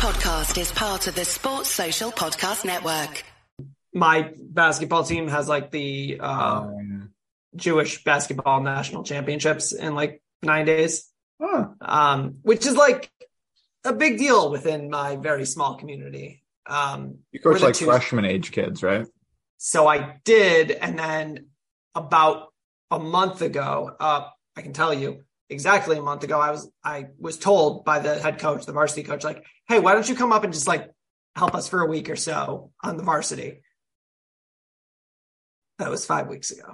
podcast is part of the Sports Social Podcast Network. My basketball team has like the uh, Oh, yeah. Jewish basketball national championships in like nine days, Huh. um, which is like a big deal within my very small community. Um, You coach like two- freshman age kids, right? So I did, and then about a month ago, uh, I can tell you exactly a month ago, I was I was told by the head coach, the varsity coach, like, "Hey, why don't you come up and just like help us for a week or so on the varsity?" That was five weeks ago.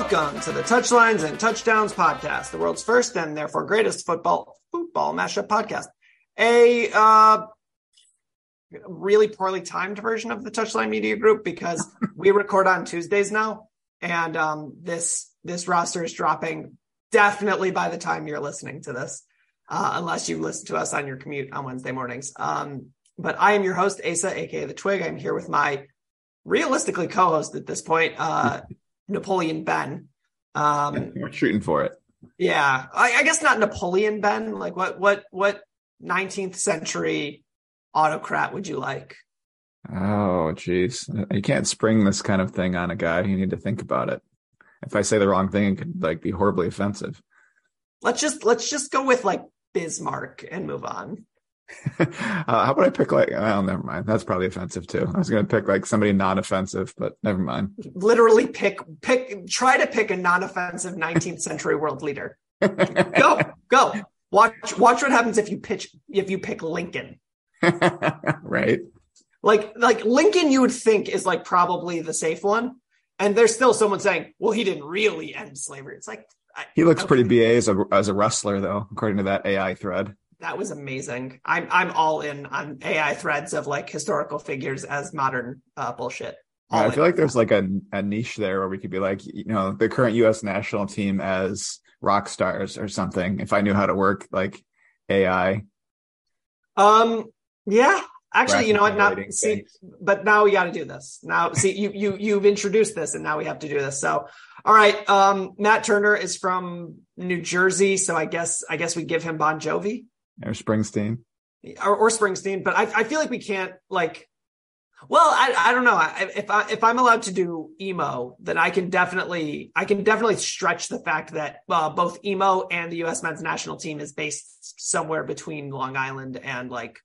Welcome to the Touchlines and Touchdowns podcast, the world's first and therefore greatest football football mashup podcast. A uh, really poorly timed version of the Touchline Media Group because we record on Tuesdays now, and um, this this roster is dropping definitely by the time you're listening to this, uh, unless you listen to us on your commute on Wednesday mornings. Um, but I am your host, Asa, aka the Twig. I'm here with my realistically co-host at this point, uh, Napoleon Ben. Um, We're shooting for it. yeah, I, I guess not Napoleon Ben. Like what what what 19th century autocrat would you like? Oh, geez. You can't spring this kind of thing on a guy. You need to think about it. If I say the wrong thing, it could like be horribly offensive. Let's just let's just go with like Bismarck and move on. uh, how about I pick like? Well, never mind. That's probably offensive too. I was going to pick like somebody non-offensive, but never mind. Literally pick pick try to pick a non-offensive 19th century world leader. Go go watch watch what happens if you pitch if you pick Lincoln. right. Like like Lincoln, you would think is like probably the safe one, and there's still someone saying, "Well, he didn't really end slavery." It's like I, He looks okay. pretty ba as a as a wrestler, though, according to that AI thread. That was amazing. I'm I'm all in on AI threads of like historical figures as modern uh, bullshit. All I in. feel like there's like a, a niche there where we could be like, you know, the current U.S. national team as rock stars or something. If I knew how to work like AI, um yeah. Actually, you know what? Now, Rating see, but now we got to do this. Now, see, you you you've introduced this, and now we have to do this. So, all right. Um, Matt Turner is from New Jersey, so I guess I guess we give him Bon Jovi. Or Springsteen. or, or Springsteen, but I, I feel like we can't like. Well, I, I don't know. I, if I if I'm allowed to do emo, then I can definitely I can definitely stretch the fact that uh, both emo and the U.S. men's national team is based somewhere between Long Island and like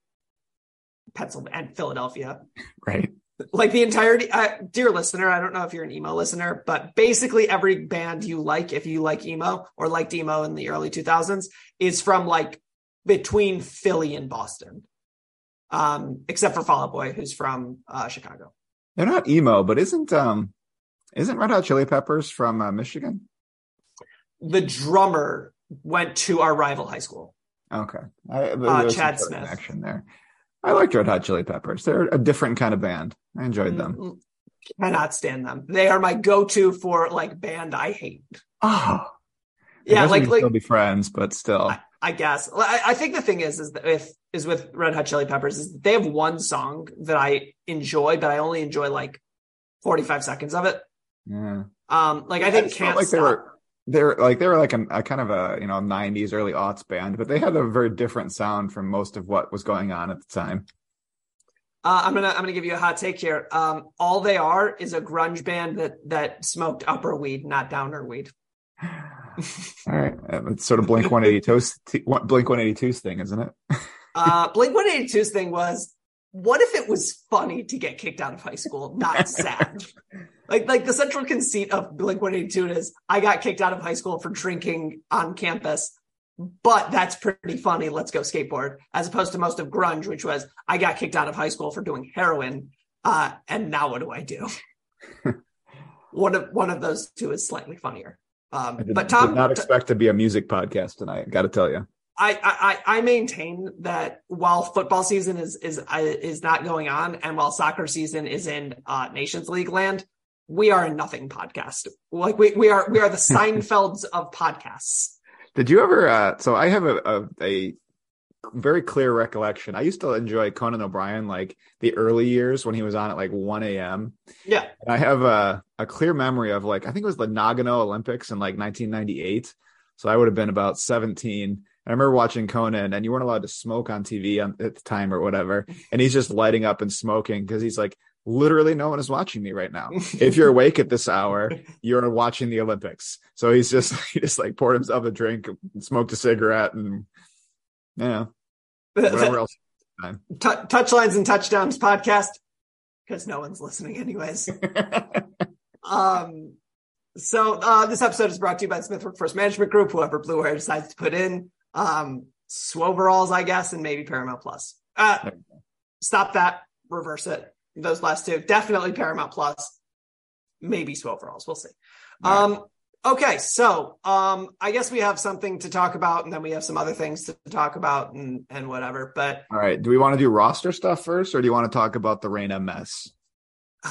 Pennsylvania and Philadelphia. Right. Like the entirety, uh, dear listener, I don't know if you're an emo listener, but basically every band you like, if you like emo or liked emo in the early 2000s, is from like between Philly and Boston. Um, except for Fall Out Boy, who's from uh, Chicago. They're not emo, but isn't um isn't Red Hot Chili Peppers from uh, Michigan? The drummer went to our rival high school. Okay. I, Uh, Chad Smith. Connection there. I liked Red Hot Chili Peppers. They're a different kind of band. I enjoyed them. Mm, Cannot stand them. They are my go-to for like band I hate. Oh, Yeah, like like still be friends, but still. I, I guess. I, I think the thing is, is that if is with Red Hot Chili Peppers is they have one song that I enjoy, but I only enjoy like forty five seconds of it. yeah. Um, like I think can't like stop. they were they were like they were like a, a kind of a you know 90s early aughts band but they had a very different sound from most of what was going on at the time Uh, I'm gonna I'm gonna give you a hot take here. Um, all they are is a grunge band that that smoked upper weed, not downer weed. all right Uh, it's sort of blink 182 blink 182's thing isn't it Uh, Blink 182's thing was, what if it was funny to get kicked out of high school, not sad? like, like the central conceit of Blink 182 is, I got kicked out of high school for drinking on campus, but that's pretty funny. Let's go skateboard. As opposed to most of grunge, which was, I got kicked out of high school for doing heroin, uh, and now what do I do? one of one of those two is slightly funnier. Um, did, but Tom, did not expect to be a music podcast tonight gotta tell you I, I I maintain that while football season is is uh, is not going on, and while soccer season is in uh, Nations League land, we are a nothing podcast. Like we we are we are the Seinfelds of podcasts. Did you ever? Uh, so I have a, a, a very clear recollection. I used to enjoy Conan O'Brien like the early years when he was on at like 1 a.m. Yeah. And I have a, a clear memory of like, I think it was the Nagano Olympics in like 1998. So I would have been about 17. I remember watching Conan and you weren't allowed to smoke on TV at the time or whatever. And he's just lighting up and smoking because he's like, literally no one is watching me right now. if you're awake at this hour, you're watching the Olympics. So he's just, he just like poured himself a drink, smoked a cigarette and, yeah, whatever else. T- touchlines and touchdowns podcast because no one's listening anyways. um, so uh, this episode is brought to you by the Smith Workforce Management Group. Whoever Blue Wire decides to put in um, Swoveralls, I guess, and maybe Paramount Plus. Uh, stop that. Reverse it. Those last two, definitely Paramount Plus. Maybe Swoveralls. We'll see. Right. Um, okay, so um, I guess we have something to talk about, and then we have some other things to talk about, and and whatever. But all right, do we want to do roster stuff first, or do you want to talk about the Reyna mess?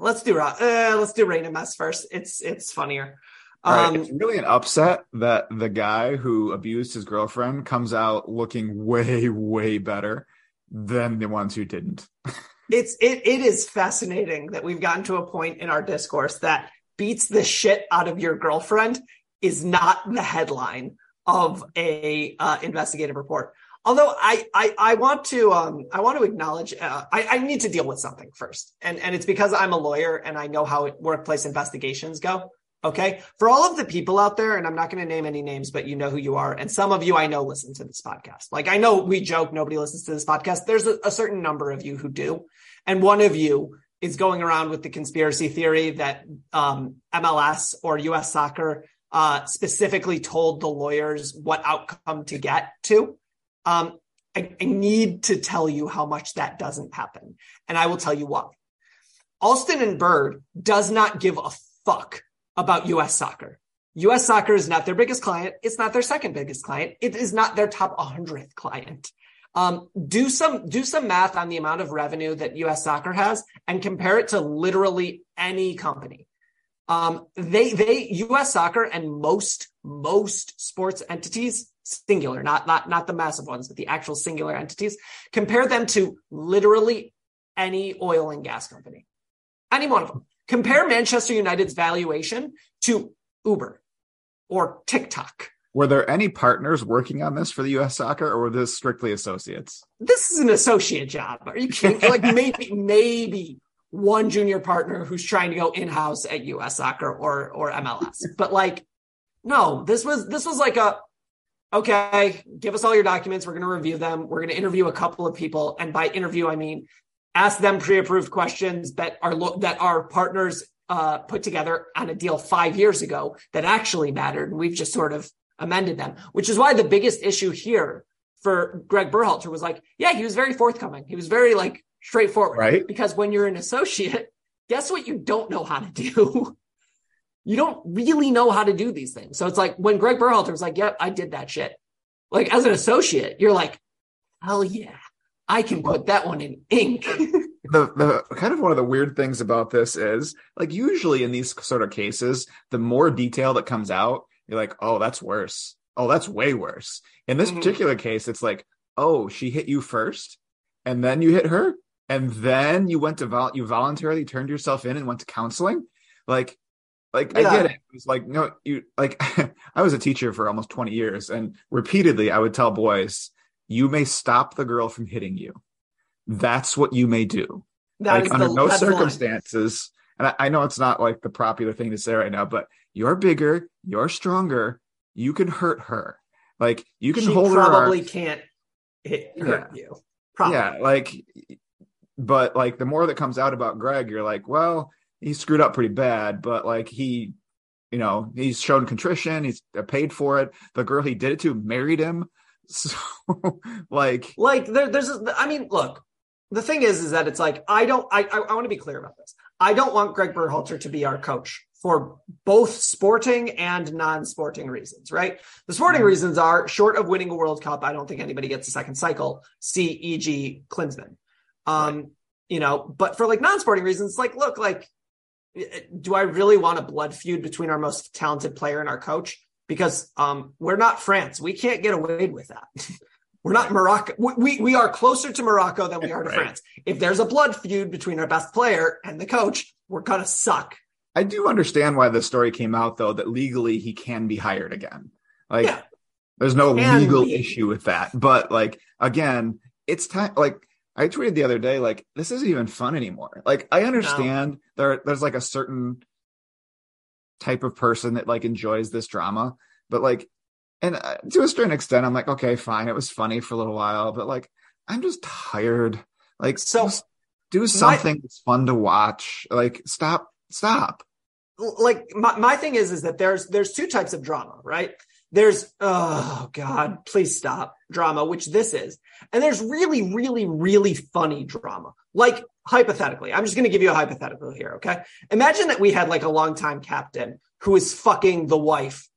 let's do uh, let's do Reyna mess first. It's it's funnier. Um, right, it's really an upset that the guy who abused his girlfriend comes out looking way way better than the ones who didn't. it's it it is fascinating that we've gotten to a point in our discourse that beats the shit out of your girlfriend is not the headline of a uh, investigative report. Although I, I, I want to, um, I want to acknowledge, uh, I, I need to deal with something first. And, and it's because I'm a lawyer and I know how workplace investigations go. Okay. For all of the people out there, and I'm not going to name any names, but you know who you are. And some of you I know listen to this podcast. Like I know we joke, nobody listens to this podcast. There's a, a certain number of you who do. And one of you is going around with the conspiracy theory that um, MLS or US soccer uh, specifically told the lawyers what outcome to get to. Um, I, I need to tell you how much that doesn't happen. And I will tell you why. Alston and Bird does not give a fuck about US soccer. US soccer is not their biggest client. It's not their second biggest client. It is not their top 100th client. Um, do some do some math on the amount of revenue that US soccer has and compare it to literally any company. Um, they they US soccer and most most sports entities singular, not not not the massive ones, but the actual singular entities. Compare them to literally any oil and gas company, any one of them. Compare Manchester United's valuation to Uber or TikTok. Were there any partners working on this for the U.S. Soccer, or were this strictly associates? This is an associate job. Are you kidding? like maybe maybe one junior partner who's trying to go in house at U.S. Soccer or or MLS, but like no, this was this was like a okay, give us all your documents. We're going to review them. We're going to interview a couple of people. And by interview, I mean, ask them pre-approved questions that are, that our partners uh, put together on a deal five years ago that actually mattered. And we've just sort of amended them, which is why the biggest issue here for Greg Berhalter was like, yeah, he was very forthcoming. He was very like straightforward. Right. Because when you're an associate, guess what you don't know how to do? you don't really know how to do these things. So it's like when Greg Berhalter was like, yep, I did that shit. Like as an associate, you're like, hell yeah, I can put that one in ink. the the kind of one of the weird things about this is like usually in these sort of cases, the more detail that comes out, you're like, oh, that's worse. Oh, that's way worse. In this mm-hmm. particular case, it's like, oh, she hit you first, and then you hit her, and then you went to vol- you voluntarily turned yourself in and went to counseling. Like like yeah. I get it. It's like no, you like I was a teacher for almost 20 years and repeatedly I would tell boys, you may stop the girl from hitting you. That's what you may do. That like under the, no circumstances, and I, I, know it's not like the popular thing to say right now, but you're bigger, you're stronger, you can hurt her. Like you can she hold probably her. can't hit hurt yeah. you. Probably. Yeah, like but like the more that comes out about Greg, you're like, well, he screwed up pretty bad, but like he, you know, he's shown contrition. He's uh, paid for it. The girl he did it to married him. So like, like there, there's, I mean, look, the thing is, is that it's like, I don't, I, I, I want to be clear about this. I don't want Greg Berhalter to be our coach for both sporting and non-sporting reasons, right? The sporting Mhm. reasons are short of winning a World Cup, I don't think anybody gets a second cycle. See, e.g., Klinsmann. Um, you know, but for like non-sporting reasons, like, look, like, do I really want a blood feud between our most talented player and our coach? Because um, we're not France. We can't get away with that. we're not Morocco. We, we are closer to Morocco than we are to Right. France. If there's a blood feud between our best player and the coach, we're gonna suck. I do understand why the story came out though that legally he can be hired again. Like Yeah. there's no Can legal be. issue with that. But like again, it's time like I tweeted the other day like this isn't even fun anymore. Like I understand there there's like a certain type of person that like enjoys this drama, but like and uh, to a certain extent I'm like okay, fine, it was funny for a little while, but like I'm just tired. Like So, do something that's fun to watch. Like stop stop. like my, my thing is is that there's there's two types of drama right there's oh god please stop drama which this is and there's really really really funny drama like hypothetically i'm just going to give you a hypothetical here okay imagine that we had like a longtime captain who is fucking the wife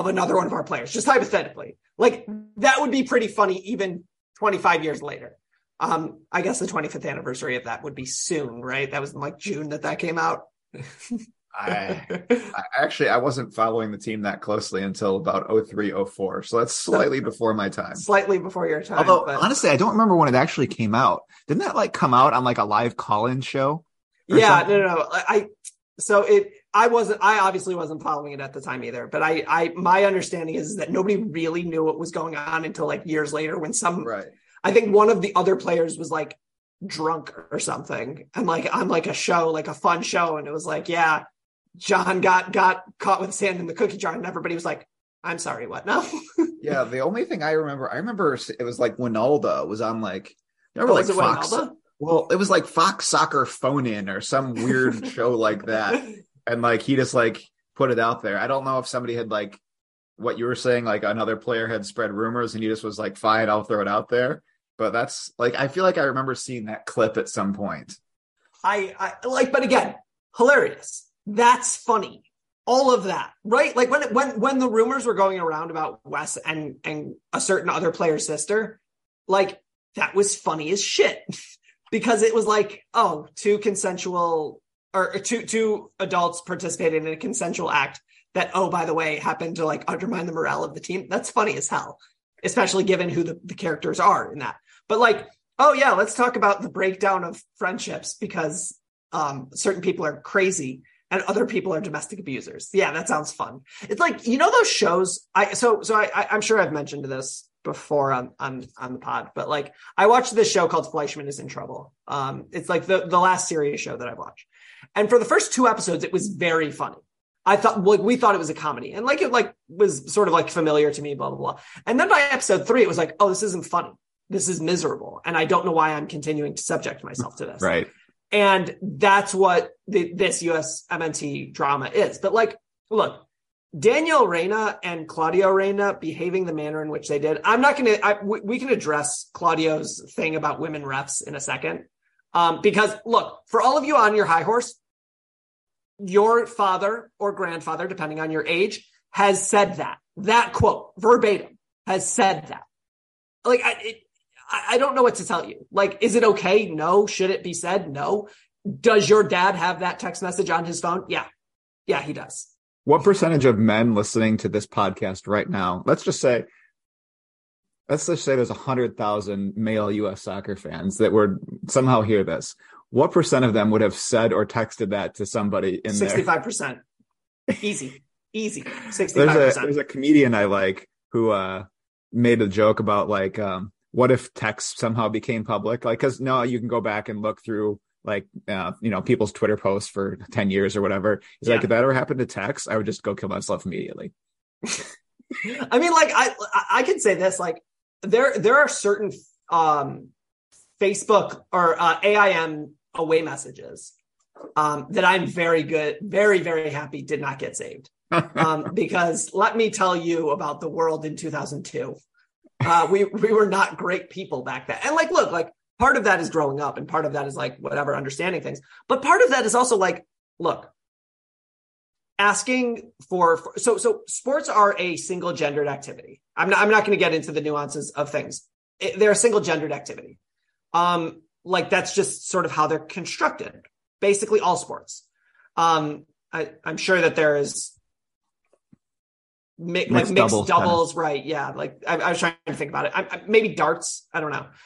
of another one of our players just hypothetically like that would be pretty funny even 25 years later um i guess the 25th anniversary of that would be soon right that was in like june that that came out I I actually I wasn't following the team that closely until about 03, 04. So that's slightly before my time. slightly before your time. Although but honestly, I don't remember when it actually came out. Didn't that like come out on like a live call-in show? yeah, something? no, no, no. I I- so it. I wasn't. I obviously wasn't following it at the time either. But I, I, my understanding is that nobody really knew what was going on until like years later when some. Right. I think one of the other players was like drunk or something, and like on like a show, like a fun show, and it was like, yeah, John got got caught with sand in the cookie jar, and everybody was like, "I'm sorry, what now?" Yeah, the only thing I remember, I remember it was like Wynalda was on like remember Oh, like Fox. Wijnaldum? Well, it was like Fox Soccer Phone In or some weird show like that. And like he just like put it out there. I don't know if somebody had like what you were saying, like another player had spread rumors and he just was like, fine, I'll throw it out there. But that's like I feel like I remember seeing that clip at some point. I, I like, but again, hilarious. That's funny. All of that, right? Like when when when the rumors were going around about Wes and and a certain other player's sister, like that was funny as shit because it was like, oh, two consensual or two two adults participated in a consensual act that, oh, by the way, happened to like undermine the morale of the team. That's funny as hell, especially given who the, the characters are in that. But like, oh yeah, let's talk about the breakdown of friendships because um, certain people are crazy and other people are domestic abusers. Yeah, that sounds fun. It's like you know those shows. I so so I, I'm sure I've mentioned this before on on on the pod, but like I watched this show called Fleischman is in Trouble. Um, it's like the the last serious show that I've watched, and for the first two episodes, it was very funny. I thought like we thought it was a comedy, and like it like was sort of like familiar to me, blah blah blah. And then by episode three, it was like, oh, this isn't funny. This is miserable, and I don't know why I'm continuing to subject myself to this. Right. And that's what the, this US MNT drama is. But like, look, Danielle Reyna and Claudio Reyna behaving the manner in which they did. I'm not going to, we, we can address Claudio's thing about women refs in a second. Um, because look, for all of you on your high horse, your father or grandfather, depending on your age, has said that. That quote verbatim has said that. Like, I, it, I I don't know what to tell you. Like, is it okay? No. Should it be said? No. Does your dad have that text message on his phone? Yeah. Yeah, he does. What percentage of men listening to this podcast right now, let's just say, let's just say there's a hundred thousand male US soccer fans that would somehow hear this. What percent of them would have said or texted that to somebody in there? 65%. Easy. Easy. 65%. a there's a comedian I like who uh made a joke about like um what if text somehow became public like because now you can go back and look through like uh you know people's Twitter posts for ten years or whatever. He's like if that ever happened to text, I would just go kill myself immediately. I mean, like I I- I can say this, like there there are certain um Facebook or uh, AIM away messages um that I'm very good, very, very happy did not get saved. Um, because let me tell you about the world in 2002. Uh we we were not great people back then. And like look, like part of that is growing up and part of that is like whatever understanding things. But part of that is also like, look, asking for, for so so sports are a single gendered activity. I'm not I'm not going to get into the nuances of things. It, they're a single gendered activity. Um, like that's just sort of how they're constructed. Basically, all sports. Um, I, I'm sure that there is mi- like mixed doubles, doubles right? Yeah, like I, I, was trying to think about it. I, I, maybe darts. I don't know.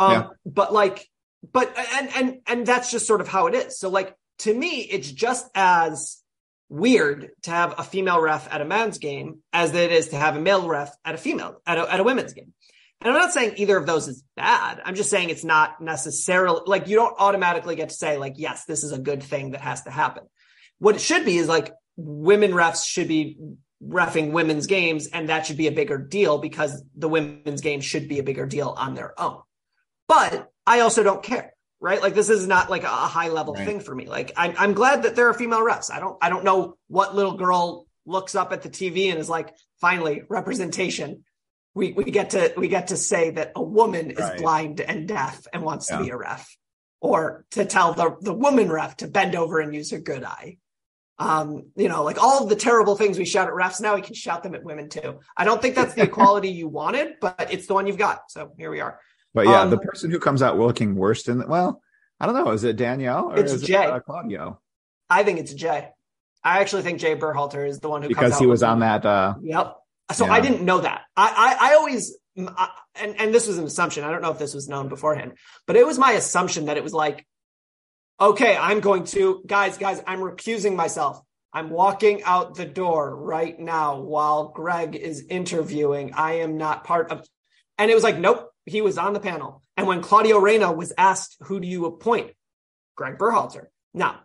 Um, yeah. but like, but and and and that's just sort of how it is. So like to me, it's just as weird to have a female ref at a men's game as it is to have a male ref at a female at a, at a women's game. And I'm not saying either of those is bad. I'm just saying it's not necessarily like you don't automatically get to say like, yes, this is a good thing that has to happen. What it should be is like women refs should be refing women's games and that should be a bigger deal because the women's game should be a bigger deal on their own. But I also don't care, right? Like this is not like a high level right. thing for me. Like I'm, I'm glad that there are female refs. I don't, I don't know what little girl looks up at the TV and is like, finally representation. We, we get to, we get to say that a woman is blind and deaf and wants yeah. to be a ref or to tell the, the woman ref to bend over and use her good eye um, you know, like all of the terrible things we shout at refs now, we can shout them at women too. I don't think that's the equality you wanted, but it's the one you've got. So here we are. But yeah, um, the person who comes out looking worse than well, I don't know. Is it Danielle or it's is Jay. It, uh, Claudio? I think it's Jay. I actually think Jay Berhalter is the one who because he was on that. Uh, yep. So yeah. I didn't know that. I I, I always I, and and this was an assumption. I don't know if this was known beforehand, but it was my assumption that it was like okay, I'm going to, guys, guys, I'm recusing myself. I'm walking out the door right now while Greg is interviewing. I am not part of, and it was like, nope, he was on the panel. And when Claudio Reyna was asked, who do you appoint? Greg Berhalter. Now,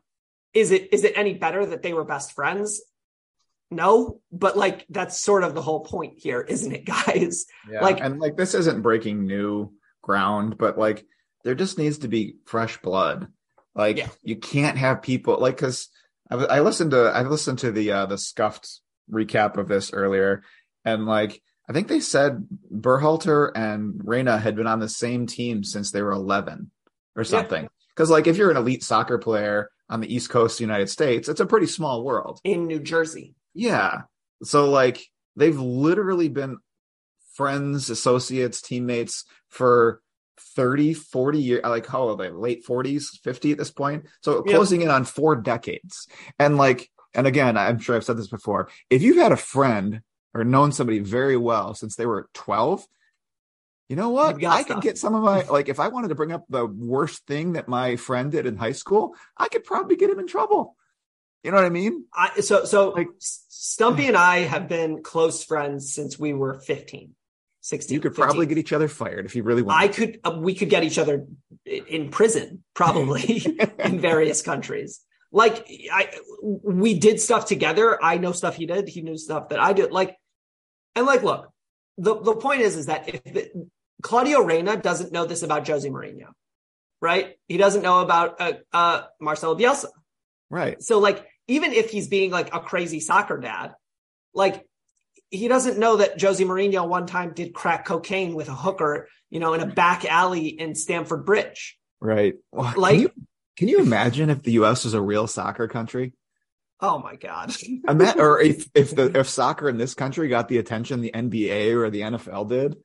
is it, is it any better that they were best friends? No, but like, that's sort of the whole point here, isn't it, guys? Yeah. Like, and like, this isn't breaking new ground, but like, there just needs to be fresh blood like yeah. you can't have people like because I, I listened to I listened to the uh, the scuffed recap of this earlier, and like I think they said Berhalter and Reyna had been on the same team since they were eleven or something. Because yeah. like if you're an elite soccer player on the East Coast of the United States, it's a pretty small world. In New Jersey. Yeah. So like they've literally been friends, associates, teammates for 30, 40 years, like how old are they? Late 40s, 50 at this point. So closing in on four decades. And like, and again, I'm sure I've said this before. If you've had a friend or known somebody very well since they were 12, you know what? I can get some of my, like, if I wanted to bring up the worst thing that my friend did in high school, I could probably get him in trouble. You know what I mean? I, so, so like Stumpy and I have been close friends since we were 15. 16 you could 15. probably get each other fired if you really want i could uh, we could get each other in prison probably in various countries like i we did stuff together i know stuff he did he knew stuff that i did like and like look the, the point is is that if the, claudio reyna doesn't know this about jose mourinho right he doesn't know about uh, uh marcelo bielsa right so like even if he's being like a crazy soccer dad like he doesn't know that Jose Mourinho one time did crack cocaine with a hooker, you know, in a back alley in Stamford Bridge. Right. Well, like, can you, can you imagine if the U.S. was a real soccer country? Oh my God! Met, or if if the if soccer in this country got the attention the NBA or the NFL did,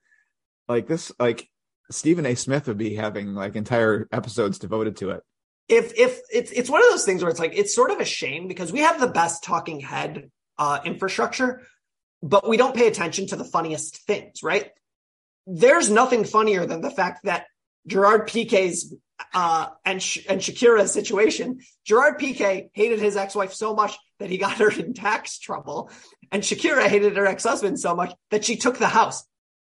like this, like Stephen A. Smith would be having like entire episodes devoted to it. If if it's it's one of those things where it's like it's sort of a shame because we have the best talking head uh, infrastructure, but we don't pay attention to the funniest things, right? There's nothing funnier than the fact that Gerard Piqué's uh, and Sh- and Shakira's situation. Gerard Piqué hated his ex-wife so much that he got her in tax trouble, and Shakira hated her ex-husband so much that she took the house.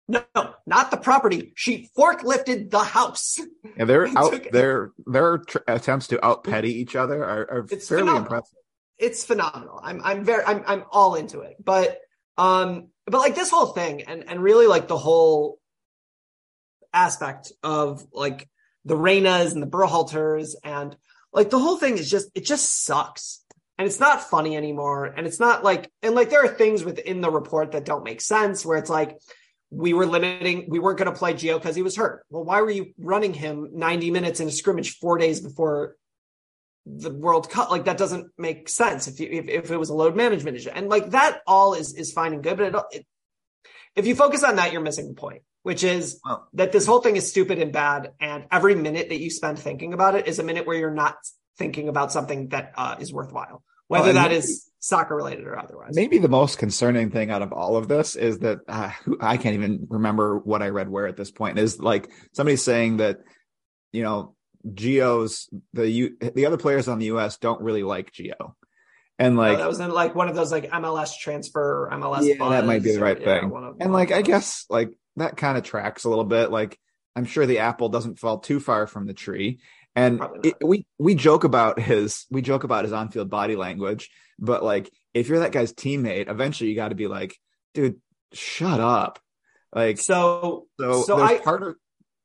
No, no, not the property. She forklifted the house. They're out. Their their tr- attempts to out petty each other are, are fairly phenomenal. impressive. It's phenomenal. I'm I'm very I'm I'm all into it. But um, but like this whole thing and, and really like the whole aspect of like the Reynas and the Berhalters and like the whole thing is just, it just sucks. And it's not funny anymore. And it's not like, and like there are things within the report that don't make sense where it's like, we were limiting, we weren't going to play Gio because he was hurt. Well, why were you running him 90 minutes in a scrimmage four days before the World Cup. Like that doesn't make sense if you if, if it was a load management issue. And like that all is is fine and good, but it, it, if you focus on that, you're missing the point, which is Well- that this whole thing is stupid and bad, and every minute that you spend thinking about it is a minute where you're not thinking about something that uh, is worthwhile, whether and that maybe- is soccer related or otherwise. Maybe the most concerning thing out of all of this is that uh, I can't even remember what I read where at this point is like somebody saying that you know Gio's the U, the other players on the US don't really like Gio, and Uh, like that was in like one of those like MLS transfer, MLS. yeah, that might be the right yeah, thing. of- and like I guess like that kind of tracks a little bit. Like I'm sure the apple doesn't fall too far from the tree. And it, we we joke about his we joke about his on field body language, but like if you're that guy's teammate, eventually you got to be like, dude, shut up. Like so so, so there's I part of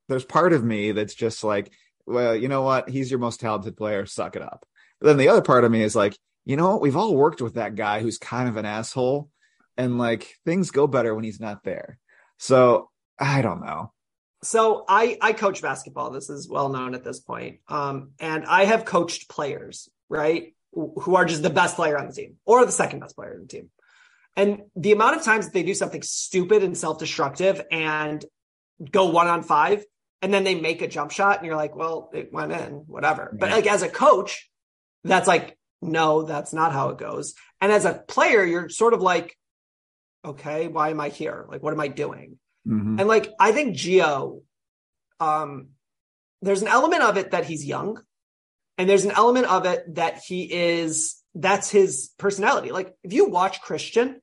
there's part of me that's just like, well, you know what? He's your most talented player. Suck it up. But then the other part of me is like, you know what? We've all worked with that guy who's kind of an asshole, and like things go better when he's not there. So I don't know. so I I coach basketball. This is well known at this point. Um, and I have coached players, right, who are just the best player on the team or the second best player on the team. And the amount of times that they do something stupid and self-destructive and go one on five, and then they make a jump shot, and you're like, well, it went in, whatever. But like as a coach, that's like, no, that's not how it goes. And as a player, you're sort of like, okay, why am I here? Like, what am I doing? Mhm. And like I think Gio, um, there's an element of it that he's young, and there's an element of it that he is that's his personality. Like if you watch Christian,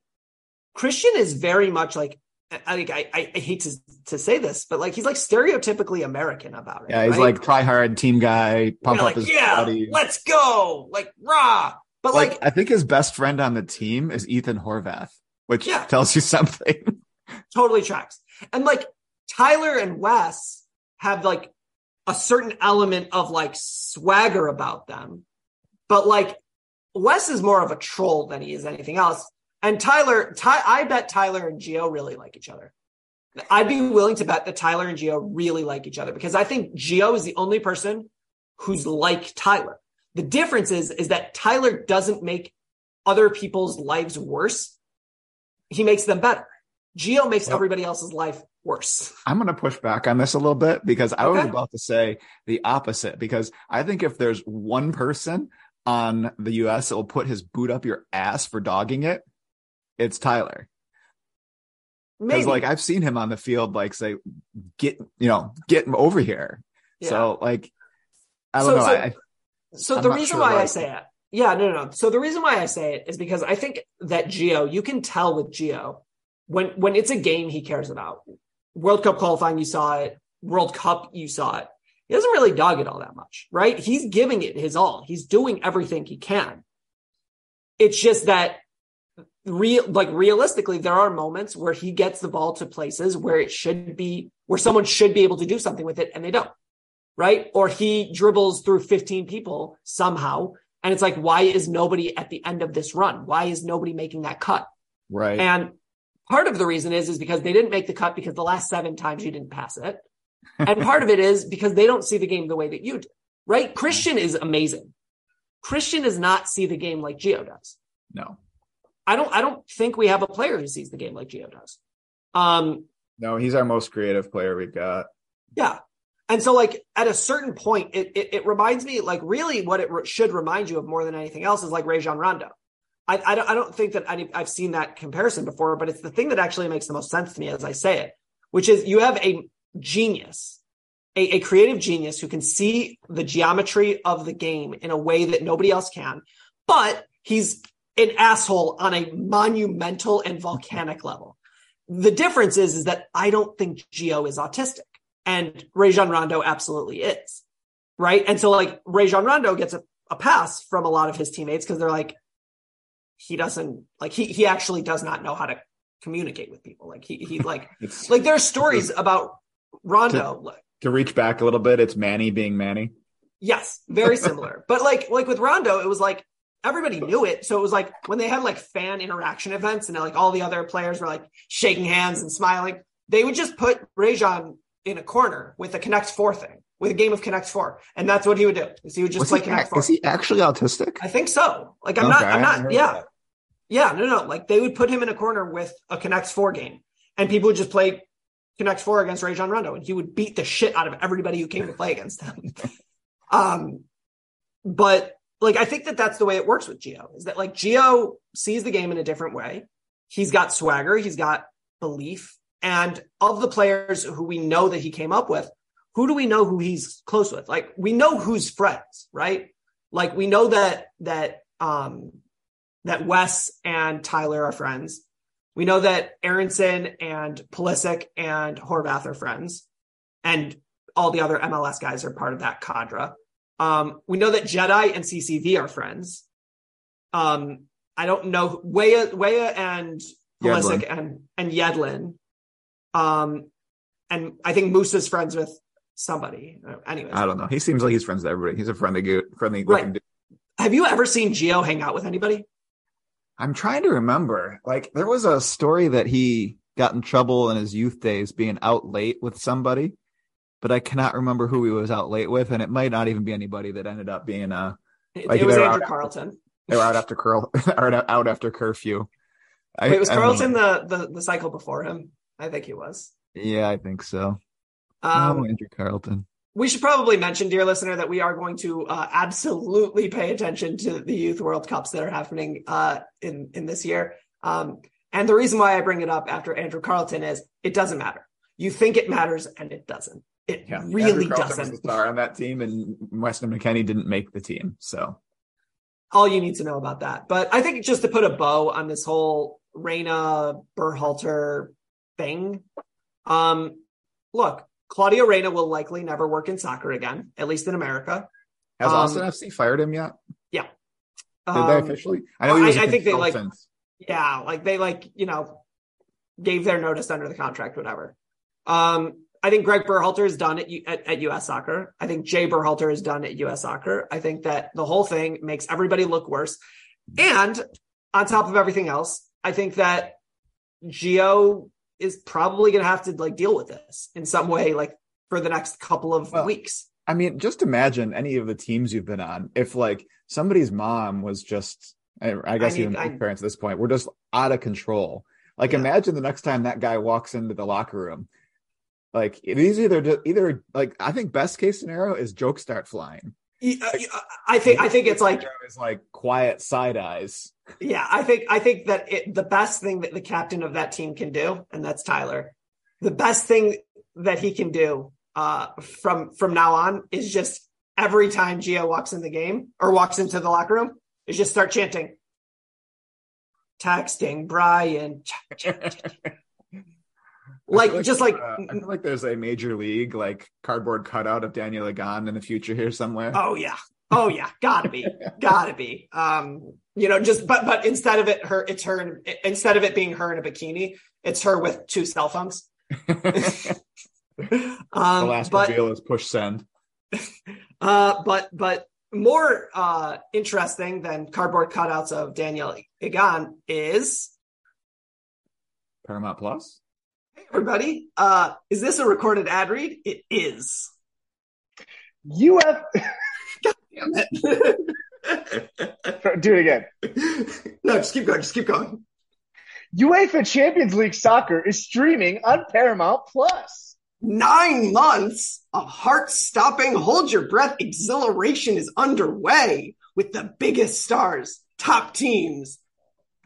Christian is very much like I think I, I, hate to to say this, but like he's like stereotypically American about it. Yeah, he's right? like try hard team guy, pump up like, his yeah, body. let's go, like rah. But Like, like I think his best friend on the team is Ethan Horvath, which Yeah. tells you something. totally tracks. And like Tyler and Wes have like a certain element of like swagger about them. But like Wes is more of a troll than he is anything else. And Tyler, Ty, I bet Tyler and Gio really like each other. I'd be willing to bet that Tyler and Gio really like each other because I think Gio is the only person who's like Tyler. The difference is, is that Tyler doesn't make other people's lives worse. He makes them better. Gio makes Well- everybody else's life worse. I'm going to push back on this a little bit because I was about to say the opposite. Because I think if there's one person on the US that will put his boot up your ass for dogging it, it's Tyler. Because like I've seen him on the field, like say, get you know, get him over here. Yeah. So like, I don't So- know. so- I, So the reason sure why I say it, yeah, no, no, no. So the reason why I say it is because I think that Gio, you can tell with Gio when when it's a game he cares about. World Cup qualifying, you saw it. World Cup, you saw it. He doesn't really dog it all that much, right? He's giving it his all. He's doing everything he can. It's just that real like realistically there are moments where he gets the ball to places where it should be where someone should be able to do something with it and they don't right or he dribbles through 15 people somehow and it's like why is nobody at the end of this run why is nobody making that cut right. and part of the reason is is because they didn't make the cut because the last seven times you didn't pass it and part of it is because they don't see the game the way that you do right christian is amazing christian does not see the game like gio does no, I don't I don't think we have a player who sees the game like Gio does. Um no, he's our most creative player we've got. yeah. And so like at a certain point it it, it reminds me like really what it re- should remind you of more than anything else is like Rajon Rondo. I I don't, I don't think that I, I've seen that comparison before, but it's the thing that actually makes the most sense to me as I say it, which is you have a genius, a, a creative genius who can see the geometry of the game in a way that nobody else can, but he's an asshole on a monumental and volcanic level. The difference is, is that I don't think Gio is autistic and Rajon Rondo absolutely is. Right. And so like Rajon Rondo gets a, a pass from a lot of his teammates because they're like, he doesn't like, he, he actually does not know how to communicate with people. Like he, he like, like there are stories about Rondo. like, to reach back a little bit. It's Manny being Manny. Yes, very similar. but like like with Rondo, it was like everybody knew it. So it was like when they had like fan interaction events and like all the other players were like shaking hands and smiling, they would just put Rajon in a corner with a Connect Four thing, with a game of Connect Four, and that's what he would do. Is he would just Was play Connect Four. is he actually autistic? I think so. Like I'm Okay, not. I'm hadn't Yeah, that. yeah. No, no. Like they would put him in a corner with a Connect Four game, and people would just play Connect Four against Rajon Rondo, and he would beat the shit out of everybody who came to play against him. um, but like I think that that's the way it works with Gio. Is that like Gio sees the game in a different way. He's got swagger. He's got belief. And of the players who we know that he came up with, who do we know who he's close with? Like we know who's friends, right? Like we know that that um that Wes and Tyler are friends. We know that Aaronson and Pulisic and Horvath are friends, and all the other MLS guys are part of that cadre. Um, we know that Jedi and CCV are friends. Um, I don't know Weah, Weah and Pulisic and and Yedlin. Um, and I think Musah's friends with somebody. Anyways, I don't know. He seems like he's friends with everybody. He's a friendly, good, friendly Right. dude. have you ever seen Gio hang out with anybody? I'm trying to remember. Like there was a story that he got in trouble in his youth days being out late with somebody, but I cannot remember who he was out late with, and it might not even be anybody that ended up being uh It, Like it was Andrew Carleton. they were out after curl or out after curfew. I, Wait, was Carleton the, the the cycle before him? I think he was. Yeah, I think so. Um, oh, Andrew Carleton. we should probably mention, dear listener, that we are going to uh, absolutely pay attention to the youth World Cups that are happening uh, in in this year. Um, and the reason why I bring it up after Andrew Carleton is it doesn't matter. You think it matters, and it doesn't. It Yeah, really Andrew Carleton was doesn't. the star on that team, and Weston McKennie didn't make the team. So all you need to know about that. But I think just to put a bow on this whole Reyna Berhalter thing, um, look, Claudio Reyna will likely never work in soccer again, at least in America. has Um, Austin FC fired him yet? Yeah. Did they Um, officially? I know he was I- I think they, like-. Yeah, like they like, you know, gave their notice under the contract, whatever. Um, I think Greg Berhalter is done at, U- at at US Soccer. I think Jay Berhalter is done at US Soccer. I think that the whole thing makes everybody look worse. And on top of everything else, I think that Gio is probably going to have to like deal with this in some way, like for the next couple of Well, weeks. I mean, just imagine any of the teams you've been on. If like somebody's mom was just, I, I guess I even I- parents at this point, were just out of control. Like, Yeah. imagine the next time that guy walks into the locker room. Like, it is either either like I think best case scenario is jokes start flying. Uh, y- I think I think it's like like quiet side eyes. Yeah, I think I think that it, the best thing that the captain of that team can do, and that's Tyler, the best thing that he can do uh, from from now on is just every time Gio walks in the game or walks into the locker room, is just start chanting, texting Brian, like, feel just like uh, I feel like there's a major league like cardboard cutout of Danielle Egan in the future here somewhere. oh yeah, oh yeah, gotta be, gotta be. Um, you know, just but but instead of it, her it's her in, instead of it being her in a bikini, it's her with two cell phones. the um, last but reveal is push send. uh, but but more uh, interesting than cardboard cutouts of Danielle Egan is Paramount Plus. Everybody. Uh, is this a recorded ad read? It is. UF, Damn it. do it again. no, just keep going. Just keep going. UEFA Champions League soccer is streaming on Paramount Plus. Nine months of heart-stopping, hold your breath exhilaration is underway with the biggest stars, top teams.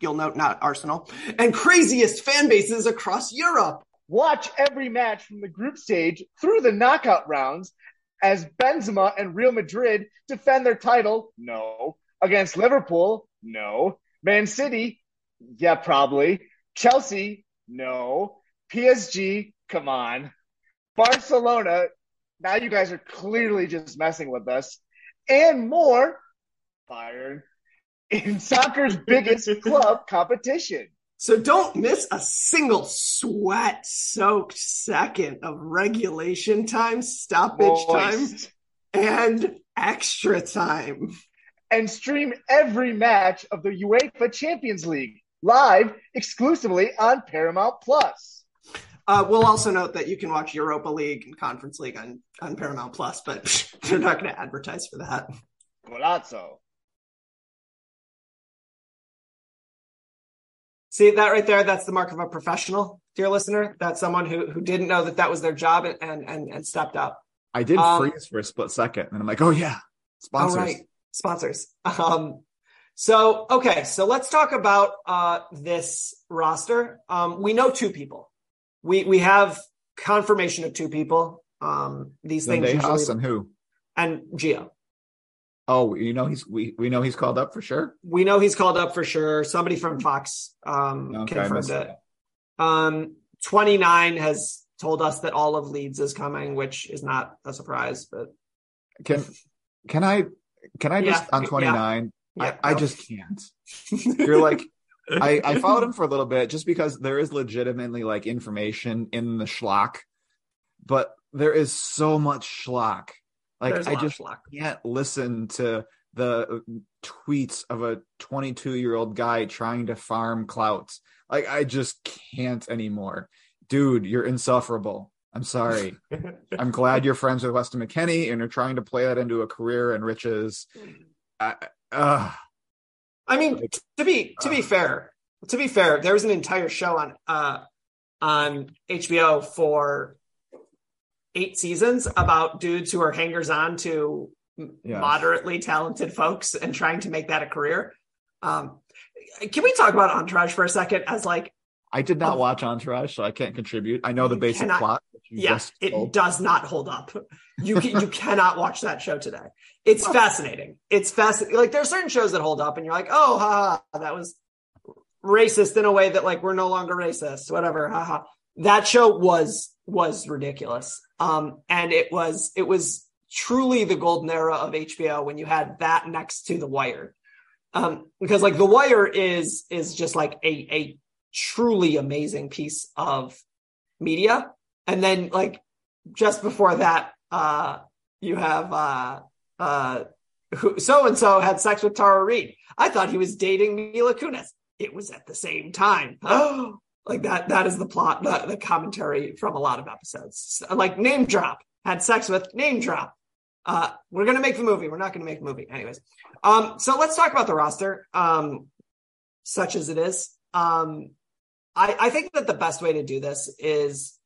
You'll note not Arsenal and craziest fan bases across Europe. Watch every match from the group stage through the knockout rounds as Benzema and Real Madrid defend their title. No. Against Liverpool. No. Man City. Yeah, probably. Chelsea. No. PSG. Come on. Barcelona. Now you guys are clearly just messing with us. And more. Bayern. In soccer's biggest club competition. So don't miss a single sweat soaked second of regulation time, stoppage time, and extra time. and stream every match of the UEFA Champions League live exclusively on Paramount Plus. Uh, we'll also note that you can watch Europa League and Conference League on, on Paramount Plus, but they're not going to advertise for that. Golazo. See that right there? That's the mark of a professional, dear listener. That's someone who who didn't know that that was their job and and and stepped up. I did Um, freeze for a split second, and I'm like, oh yeah, sponsors. All right, sponsors. Um, so okay, so let's talk about uh this roster. Um, we know two people. We we have confirmation of two people. Um, these things usually, and who? and Gio. Oh, you know he's we we know he's called up for sure. We know he's called up for sure. Somebody from Fox um Okay, confirmed it. Um, 29 has told us that all of Leeds is coming, which is not a surprise, but Can can I can I just Yeah, on 29? yeah, I, I no. just can't. You're like I, I followed him for a little bit just because there is legitimately like information in the schlock, but there is so much schlock. Like There's I just can't listen to the tweets of a 22 year old guy trying to farm clouts. Like I just can't anymore. Dude, you're insufferable. I'm sorry. I'm glad you're friends with Weston McKennie and you're trying to play that into a career and riches. I, uh, I mean, to be to be fair, to be fair, there was an entire show on uh on HBO for eight seasons about dudes who are hangers on to Yes. moderately talented folks and trying to make that a career. Um, can we talk about Entourage for a second? As like, I did not Oh. watch Entourage, so I can't contribute. I know the basic cannot- plot. you yeah, it does not hold up. You can, you cannot watch that show today. It's fascinating. It's fascinating. Like there are certain shows that hold up, and you're like, oh, ha, ha, that was racist in a way that like we're no longer racist. Whatever, haha. That show was was ridiculous. Um, and it was it was truly the golden era of HBO when you had that next to The Wire. Um, because like The Wire is is just like a a truly amazing piece of media. And then like just before that, uh, you have uh, uh, so and so had sex with Tara Reid. I thought he was dating Mila Kunis. It was at the same time. like that. That is the plot, the, the commentary from a lot of episodes. Like name drop. Had sex with name drop. Uh, we're gonna make the movie. We're not gonna make the movie, anyways. Um, so let's talk about the roster, um, such as it is. Um, I, I think that the best way to do this is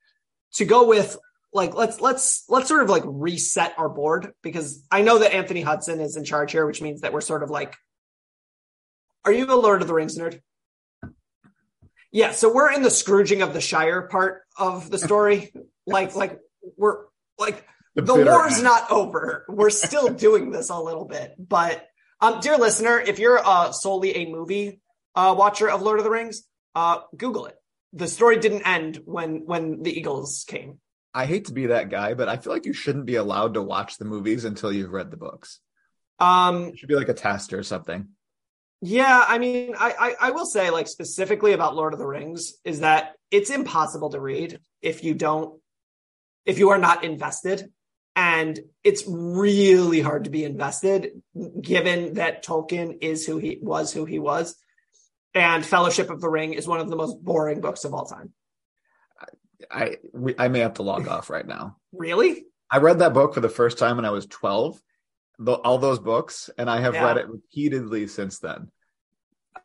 to go with like let's let's let's sort of like reset our board because I know that Anthony Hudson is in charge here, which means that we're sort of like are you a Lord of the Rings nerd? Yeah, so we're in the Scrooging of the Shire part of the story. like like we're like the bitter war's not over. We're still doing this a little bit. But um dear listener, if you're uh solely a movie uh watcher of Lord of the Rings, uh Google it. The story didn't end when when the Eagles came. I hate to be that guy, but I feel like you shouldn't be allowed to watch the movies until you've read the books. Um It should be like a test or something. Yeah, I mean, I, I I will say like specifically about Lord of the Rings is that it's impossible to read if you don't if you are not invested, and it's really hard to be invested given that Tolkien is who he was, who he was, and Fellowship of the Ring is one of the most boring books of all time. I we, I may have to log off right now. Really? I read that book for the first time when I was 12, the, all those books, and I have Yeah. read it repeatedly since then.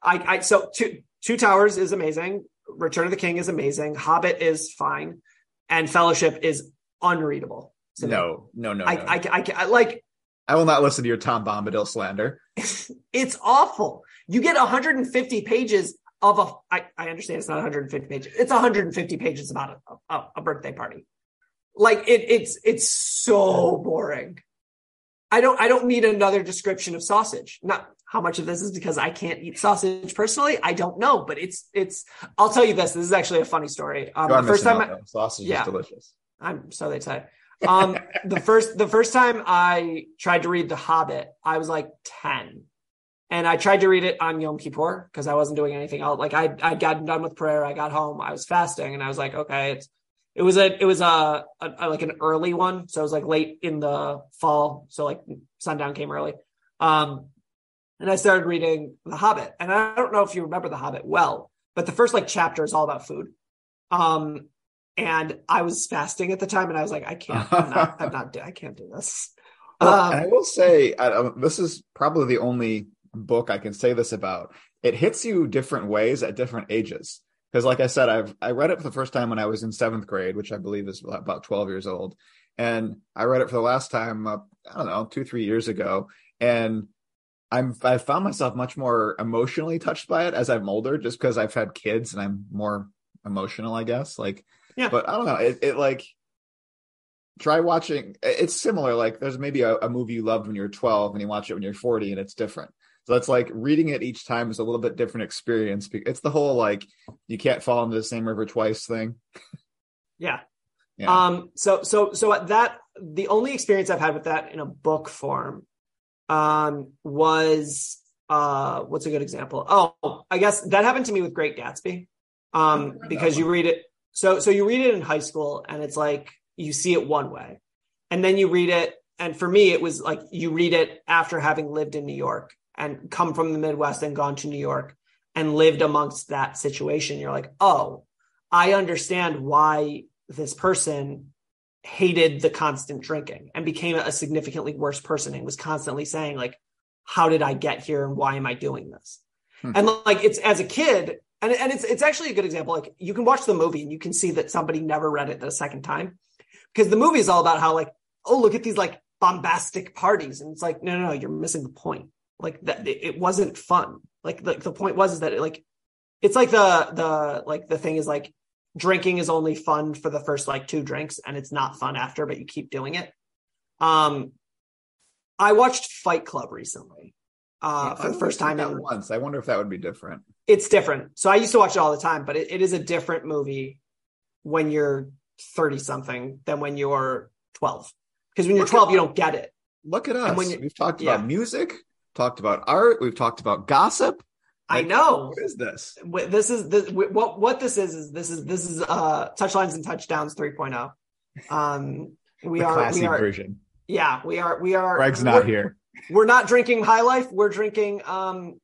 I, I so two two towers is amazing. Return of the King is amazing. Hobbit is fine, and Fellowship is unreadable. me. No, no, no, no. I, I, I, I like I will not listen to your Tom Bombadil slander. it's awful. You get 150 pages of a. I, I understand it's not 150 pages. It's 150 pages about a, a, a birthday party. Like it, it's it's so boring. I don't I don't need another description of sausage. Not how much of this is because I can't eat sausage personally. I don't know, but it's it's. I'll tell you this. This is actually a funny story. Um, the first time though. sausage yeah. is delicious. I'm so they say. Um, the first the first time I tried to read The Hobbit, I was like ten, and I tried to read it on Yom Kippur because I wasn't doing anything else. Like I I got done with prayer, I got home, I was fasting, and I was like, okay, it's it was a it was a, a, a like an early one, so it was like late in the fall, so like sundown came early. Um, and I started reading The Hobbit, and I don't know if you remember The Hobbit well, but the first like chapter is all about food. Um, and I was fasting at the time, and I was like, I can't, I'm not, I'm not, I can't do this. Well, Um, I will say, I, I- this is probably the only book I can say this about. It hits you different ways at different ages. Because, like I said, I've I read it for the first time when I was in seventh grade, which I believe is about twelve years old, and I read it for the last time, uh, I don't know, two three years ago, and I'm I found myself much more emotionally touched by it as I'm older, just because I've had kids and I'm more emotional, I guess. Like, Yeah. But I don't know, it, it like try watching it's similar like there's maybe a, a movie you loved when you were 12 and you watch it when you're 40 and it's different so it's like reading it each time is a little bit different experience it's the whole like you can't fall into the same river twice thing yeah. Yeah. Um, so, so, so that the only experience I've had with that in a book form, um, was, uh, what's a good example? Oh, I guess that happened to me with Great Gatsby. Um, because you read it, so, so you read it in high school and it's like, you see it one way and then you read it. And for me, it was like, you read it after having lived in New York and come from the Midwest and gone to New York and lived amongst that situation. You're like, oh, I understand why this person hated the constant drinking and became a significantly worse person and was constantly saying like how did i get here and why am i doing this? Hmm. and like it's as a kid and, and it's it's actually a good example. Like you can watch the movie and you can see that somebody never read it the second time. Because the movie is all about how like oh look at these like bombastic parties. And it's like no no no you're missing the point. Like that it, it wasn't fun. Like the, the point was is that it, like it's like the the like the thing is like drinking is only fun for the first like two drinks and it's not fun after but you keep doing it. Um i watched fight club recently uh for the first time in once. I wonder if that would be different. It's different. So i used to watch it all the time but it, it is a different movie when you're 30 something than when you're 12 because when you're Look at 12 you don't get it. Look at us. we've talked yeah. about music talked about art we've talked about gossip i know. what is this? This is this what what this is is this is this is uh touchlines and touchdowns 3.0 um we are classy we are version. Yeah we are we are greg's not here. we're not drinking high life we're drinking um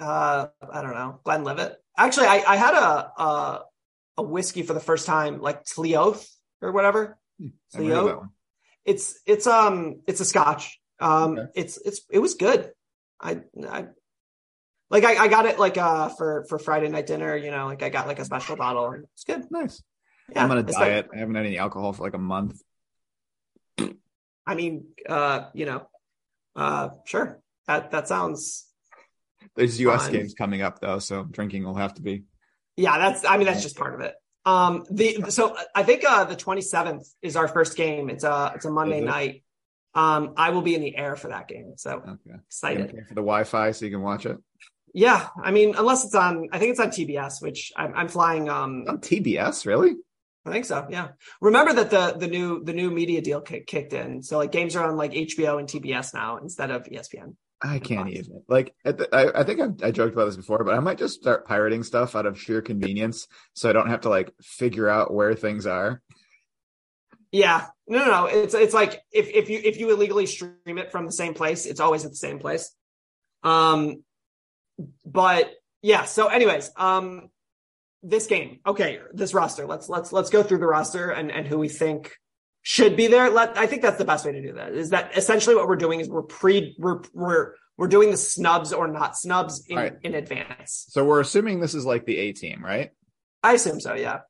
uh i don't know Glenlivet. actually i i had a a, a whiskey for the first time like Tlioth or whatever. That one. it's it's um it's a scotch. Um Okay. it's it's it was good. I i like I, I got it like uh for for friday night dinner you know like i got like a special bottle and it's good nice yeah i'm on a it's like- diet i haven't had any alcohol for like a month i mean uh you know uh sure that that sounds there's us Fine. games coming up though so drinking will have to be Yeah, that's I mean that's just part of it. Um the so I think uh the 27th is our first game. It's a it's a Monday it? night. Um I will be in the air for that game. So okay excited. For the wi-fi so you can watch it Yeah, I mean unless it's on I think it's on TBS, which I'm I'm flying um on tbs really I think so. Yeah. Remember that the the new the new media deal kick, kicked in. So like games are on like HBO and TBS now instead of ESPN. I can't Fox. even. Like, at the, I, I think I, I joked about this before, but I might just start pirating stuff out of sheer convenience, so I don't have to like figure out where things are. Yeah. No, no, no. It's it's like if if you if you illegally stream it from the same place, it's always at the same place. Um but yeah, so anyways, um this game. Okay, this roster. Let's let's let's go through the roster and and who we think should be there. Let I think that's the best way to do that. Is that essentially what we're doing is we're pre we're we're we're doing the snubs or not snubs in, Right. in advance. So we're assuming this is like the A team, right? I assume so, yeah.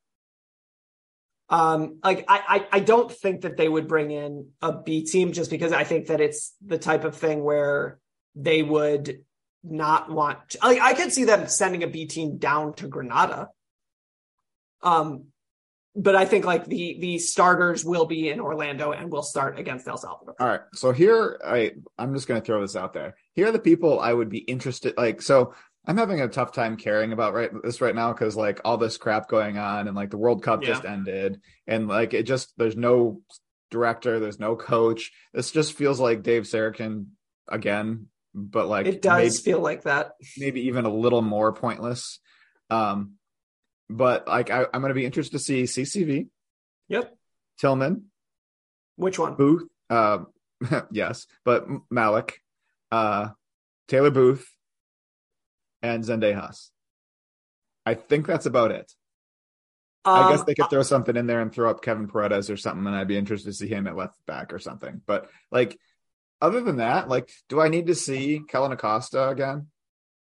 Um, like I, I, I don't think that they would bring in a B team just because I think that it's the type of thing where they would not want. To, like I could see them sending a B team down to Grenada. Um, but I think like the the starters will be in Orlando and will start against El Salvador. All right. So here, I I'm just gonna throw this out there. Here are the people I would be interested. Like, so I'm having a tough time caring about right this right now because like all this crap going on and like the World Cup Yeah. just ended and like it just there's no director, there's no coach. This just feels like Dave Sarachan again, but like It does maybe- feel like that. maybe even a little more pointless. Um, but like I, I'm going to be interested to see CCV, Yep. Tillman, Which one? Booth, uh, yes, but Malik, uh, Taylor Booth, and Zendejas. I think that's about it. I Um, guess they could throw something in there and throw up Kevin Paredes or something, and I'd be interested to see him at left back or something. But like, other than that, like, do I need to see Kellyn Acosta again?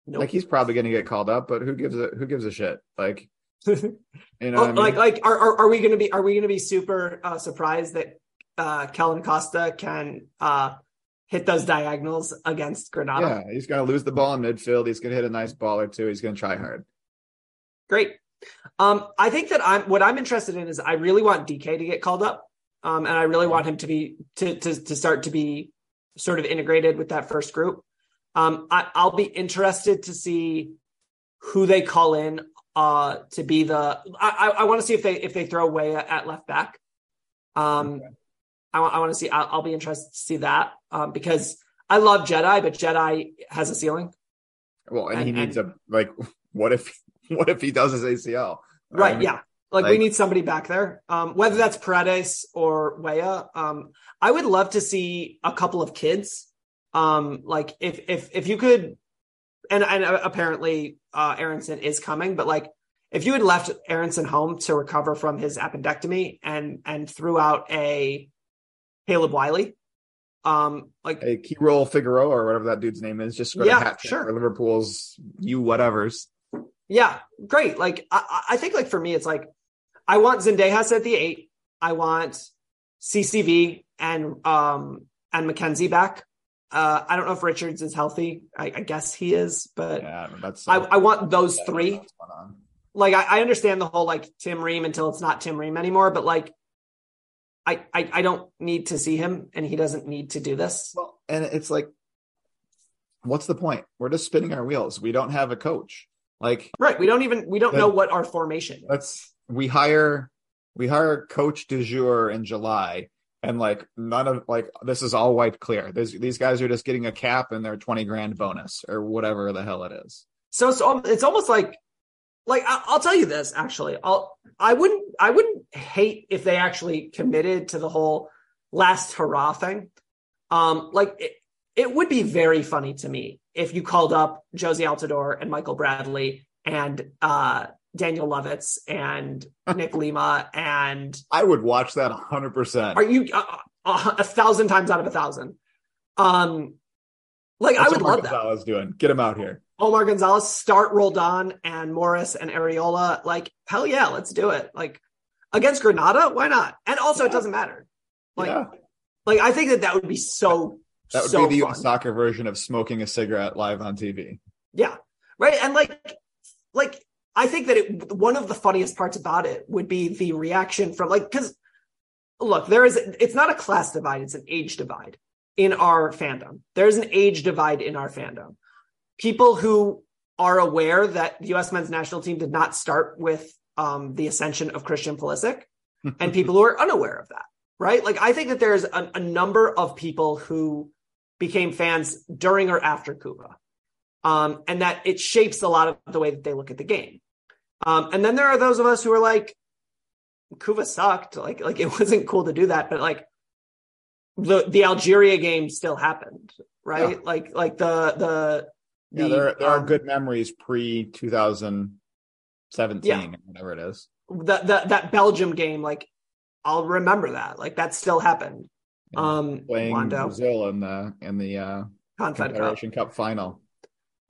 Nope. Like, he's probably going to get called up, but who gives a who gives a shit? Like, you know, Oh, I mean? like like are, are are we going to be are we going to be super uh, surprised that uh Kellyn Costa can uh hit those diagonals against Grenada? yeah, he's going to lose the ball in midfield. He's going to hit a nice ball or two. He's going to try hard. Great. Um, I think that I'm what I'm interested in is I really want DK to get called up, um, and I really want him to be to to to start to be sort of integrated with that first group. Um, I, I'll be interested to see who they call in uh, to be the. I, I, I want to see if they if they throw away at left back. Um, Okay. I, I want to see. I'll, I'll be interested to see that um, because I love Jedi, but Jedi has a ceiling. Well, and, he And- needs a like. What if what if he does his ACL? Right. Um, yeah. Like, we need somebody back there. Um, whether that's Paredes or Weah. Um, I would love to see a couple of kids. Um, like if if if you could and and apparently uh Aaronson is coming, but like if you had left Aaronson home to recover from his appendectomy and and threw out a Caleb Wiley, um, like a Keyrol Figueroa or whatever that dude's name is, just Yeah, sure. for Liverpool's you whatevers. Yeah, great. Like I, I think like for me, it's like I want Zendejas at the eight. I want CCV and um and McKennie back. Uh, I don't know if Richards is healthy. I, I guess he is, but Yeah, that's. I, I want those Yeah, three. what's going on. Like I, I understand the whole like Tim Ream until it's not Tim Ream anymore, but like I, I I don't need to see him, and he doesn't need to do this. Well, and it's like, what's the point? We're just spinning our wheels. We don't have a coach. Like, Right? We don't even we don't know what our formation. is. let's we hire we hire coach de jour in July, and like none of like this is all wiped clear. There's, these guys are just getting a cap and their twenty grand bonus or whatever the hell it is. So it's it's almost like like I'll tell you this actually. I'll I wouldn't I wouldn't hate if they actually committed to the whole last hurrah thing. Um, like it, it would be very funny to me if you called up Jozy Altidore and Michael Bradley and uh, Daniel Lovitz and Nick Lima and I would watch that hundred percent. are you uh, uh, a thousand times out of a thousand? Um, like I would love that. Gonzalez doing. Get him out here. Omar Gonzalez, start Roldan and Morris and Arriola. Like, hell yeah, let's do it. Like against Grenada, why not? And also, it doesn't matter. Like, yeah, like I think that that would be so that would so be the fun. Soccer version of smoking a cigarette live on TV. Yeah, right. And like, like I think that it, one of the funniest parts about it would be the reaction from like because look, there is it's not a class divide; it's an age divide in our fandom. There's an age divide in our fandom. People who are aware that the U.S. men's national team did not start with um, the ascension of Christian Pulisic, and people who are unaware of that. Right? Like I think that there's a, a number of people who became fans during or after Couva um, and that it shapes a lot of the way that they look at the game. Um, and then there are those of us who are like, Couva sucked. Like, like it wasn't cool to do that, but like the the Algeria game still happened, right? Like, like the the Yeah, the, there, there are um, good memories pre 2017, Yeah. whatever it is. that that that Belgium game. Like, I'll remember that. Like that still happened. Yeah. Um, Playing Wando, Brazil in the in the uh, Confed Cup. Confederation Cup final.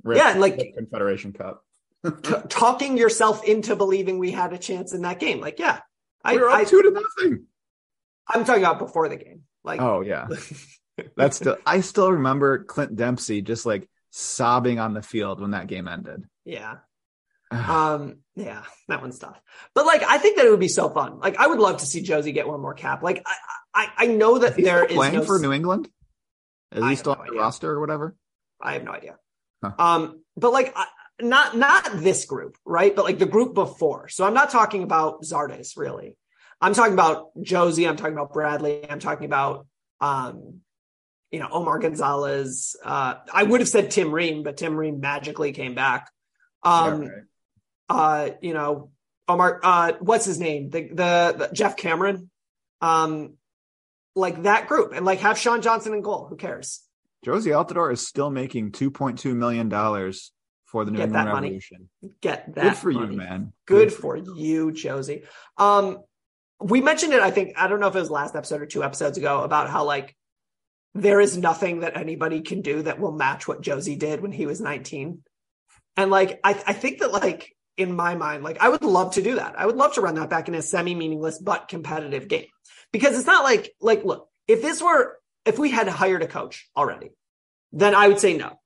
Rip- Yeah, like- Confederation Cup. T- talking yourself into believing we had a chance in that game. Like, yeah, I, we were up I two to nothing. I'm talking about before the game. Like, Oh yeah, that's still. I still remember Clint Dempsey just like sobbing on the field when that game ended. yeah. Um, yeah, that one's tough. But like, I think that it would be so fun. Like, I would love to see Jozy get one more cap. Like, I, I, I know that Is he there is playing no, for New England? Is he still no on the idea. roster or whatever? I have no idea. Huh. Um, but like, I, not not this group, right? But like the group before. So I'm not talking about Zardes really. I'm talking about Jozy. I'm talking about Bradley. I'm talking about, um, you know, Omar Gonzalez. Uh, I would have said Tim Ream, but Tim Ream magically came back. Um, Yeah, right. uh, you know, Omar, uh, what's his name? The, the, the Geoff Cameron, um, like that group and like have Sean Johnson in goal. Who cares? Jozy Altidore is still making two point two million dollars for the New Get England that money. Get that. Good for money. you, man. Good for you, Jozy. Um, we mentioned it. I think I don't know if it was last episode or two episodes ago about how like there is nothing that anybody can do that will match what Jozy did when he was 19. And like I, I think that like in my mind, like I would love to do that. I would love to run that back in a semi-meaningless but competitive game because it's not like like look if this were if we had hired a coach already, then I would say no.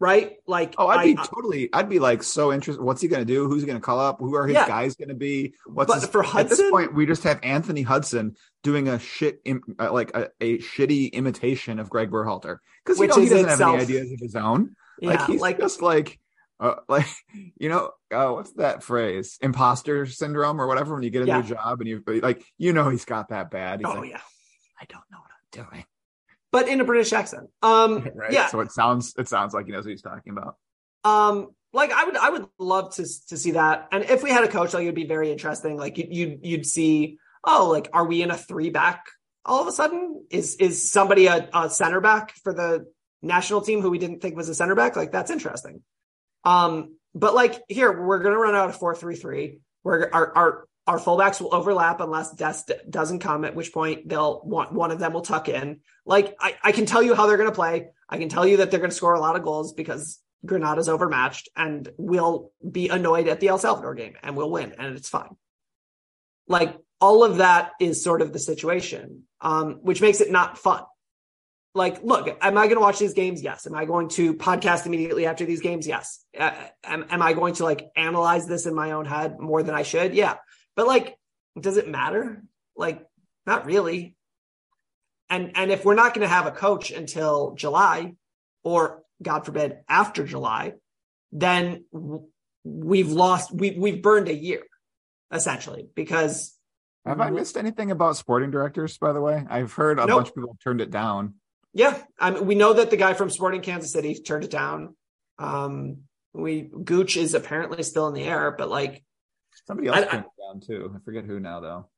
Right? Like Oh, I'd be I- totally. I'd be like so interested. What's he going to do? Who's he going to call up? Who are his Yeah. guys going to be? What's But his, for at this Hudson? point? We just have Anthony Hudson doing a shit, im, uh, like a, a shitty imitation of Greg Berhalter because you know he doesn't have any ideas of his own. yeah, like he's like just like, uh, like you know, uh, what's that phrase? Imposter syndrome or whatever. When you get a Yeah. new job and you like, you know, he's got that bad. He's oh like, yeah. I don't know what I'm doing. But in a British accent. Um Right. yeah. So it sounds it sounds like he knows what he's talking about. Um, like I would, I would love to to see that. And if we had a coach, like it'd be very interesting. Like you, you you'd see, oh, like are we in a three back all of a sudden? Is is somebody a, a center back for the national team who we didn't think was a center back? Like that's interesting. Um, but like here, we're gonna run out of four three three. We're our our our fullbacks will overlap unless Dest doesn't come, at which point they'll want one of them will tuck in. Like I, I can tell you how they're gonna play. I can tell you that they're gonna score a lot of goals because Grenada's overmatched and we'll be annoyed at the El Salvador game and we'll win and it's fine. Like all of that is sort of the situation, um, which makes it not fun. Like, look, am I going to watch these games? Yes. Am I going to podcast immediately after these games? Yes. Uh, am, am I going to like analyze this in my own head more than I should? Yeah. But like, does it matter? Like, not really. And and if we're not going to have a coach until July, or God forbid after July, then we've lost we we've burned a year essentially because Have I missed anything about sporting directors, by the way? I've heard a Nope. bunch of people have turned it down. yeah, I mean, we know that the guy from Sporting Kansas City turned it down. Um, we Gooch is apparently still in the air, but like Somebody else I- I- turned it down too. I forget who now though.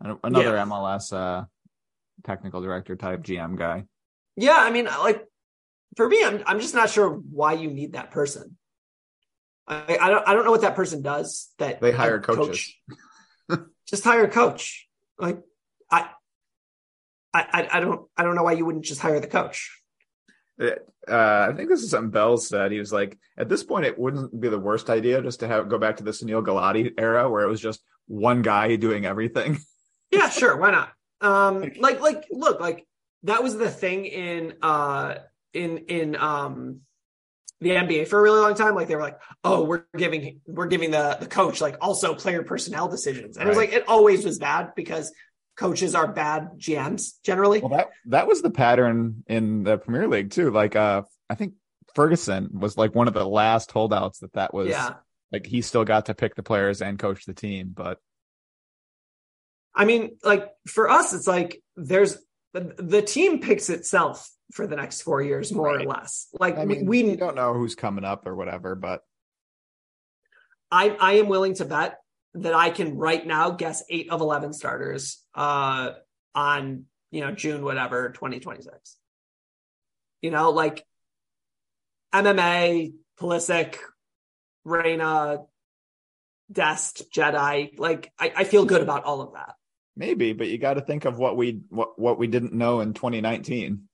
An- Another MLS uh, technical director type GM guy. yeah, I mean, like for me, I'm I'm just not sure why you need that person. I, I don't I don't know what that person does. That They hire coaches. coach- just hire a coach. Like I, I I I don't I don't know why you wouldn't just hire the coach. Uh, I think this is something Bell said. He was like, at this point, it wouldn't be the worst idea just to have go back to the Sunil Gulati era where it was just one guy doing everything. Yeah, sure, why not? Um, like like look like that was the thing in uh in in um the NBA for a really long time. Like they were like, oh, we're giving we're giving the the coach like also player personnel decisions, and it was like it always was bad because coaches are bad GMs generally. Well, that that was the pattern in the Premier League too. Like, uh, I think Ferguson was like one of the last holdouts that that was. yeah, Like he still got to pick the players and coach the team, but I mean, like for us, it's like there's the, the team picks itself for the next four years, more Right. or less. Like I mean, we, we we don't know who's coming up or whatever. But I I am willing to bet that I can right now guess eight of eleven starters uh on you know June whatever 2026. You know, like MMA, Pulisic, Reyna, Dest, Jedi. Like I, I feel good about all of that. maybe, but you got to think of what we what what we didn't know in 2019.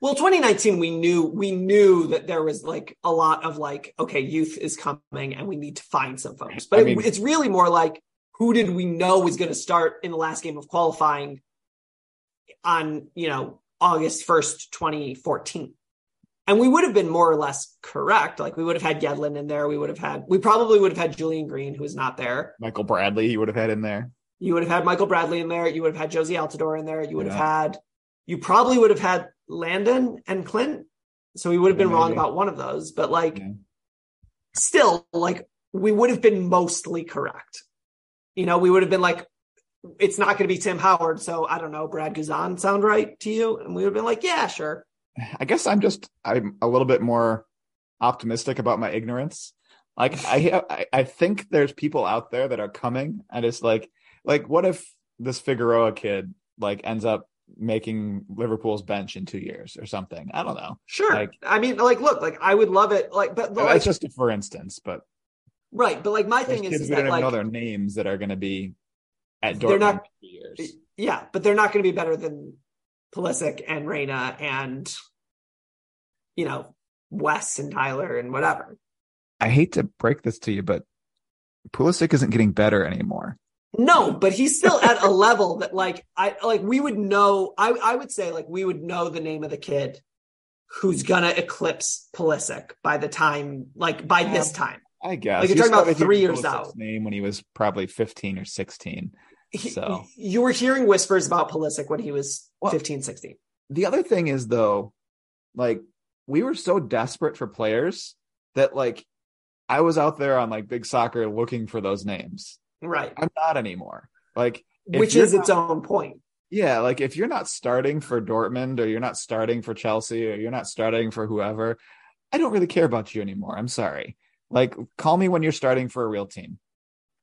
Well, 2019, we knew we knew that there was like a lot of like, okay, youth is coming, and we need to find some folks. But I it- it's really more like, who did we know was going to start in the last game of qualifying on you know August 1st, 2014? And we would have been more or less correct. Like we would have had Yedlin in there. We would have had, we probably would have had Julian Green, who is not there. Michael Bradley, you would have had in there. You would have had Michael Bradley in there. You would have had Jozy Altidore in there. You would have had, you probably would have had Landon and Clint. So we would have been wrong about one of those, but like Yeah. still, like we would have been mostly correct. You know, we would have been like, it's not going to be Tim Howard. So I don't know, Brad Guzan sound right to you? And we would have been like, yeah, sure. I guess I'm just I'm a little bit more optimistic about my ignorance. Like I I, I think there's people out there that are coming, and it's like like what if this Figueroa kid like ends up making Liverpool's bench in two years or something. I don't know. Sure. Like- I mean, like, look, like I would love it. Like, but, but like, That's just a for instance, but right. But like, my thing is, kids is that like, know their names that are going to be at They're Dortmund not- in two years. yeah, but they're not going to be better than Pulisic and Reyna and, you know, Wes and Tyler and whatever. I hate to break this to you, but Pulisic isn't getting better anymore. No, but he's still at a level that like I like we would know I I would say like we would know the name of the kid who's gonna eclipse Pulisic by the time like by this time. I guess. Like, you're You talking about three years Pulisic's out. Name when he was probably 15 or 16. He- So- you were hearing whispers about Pulisic when he was Well- 15, 16. The other thing is though, like we were so desperate for players that like I was out there on like big soccer looking for those names. Right. I'm not anymore. Like Which is its own point. Yeah, like if you're not starting for Dortmund or you're not starting for Chelsea or you're not starting for whoever, I don't really care about you anymore. I'm sorry. Like call me when you're starting for a real team.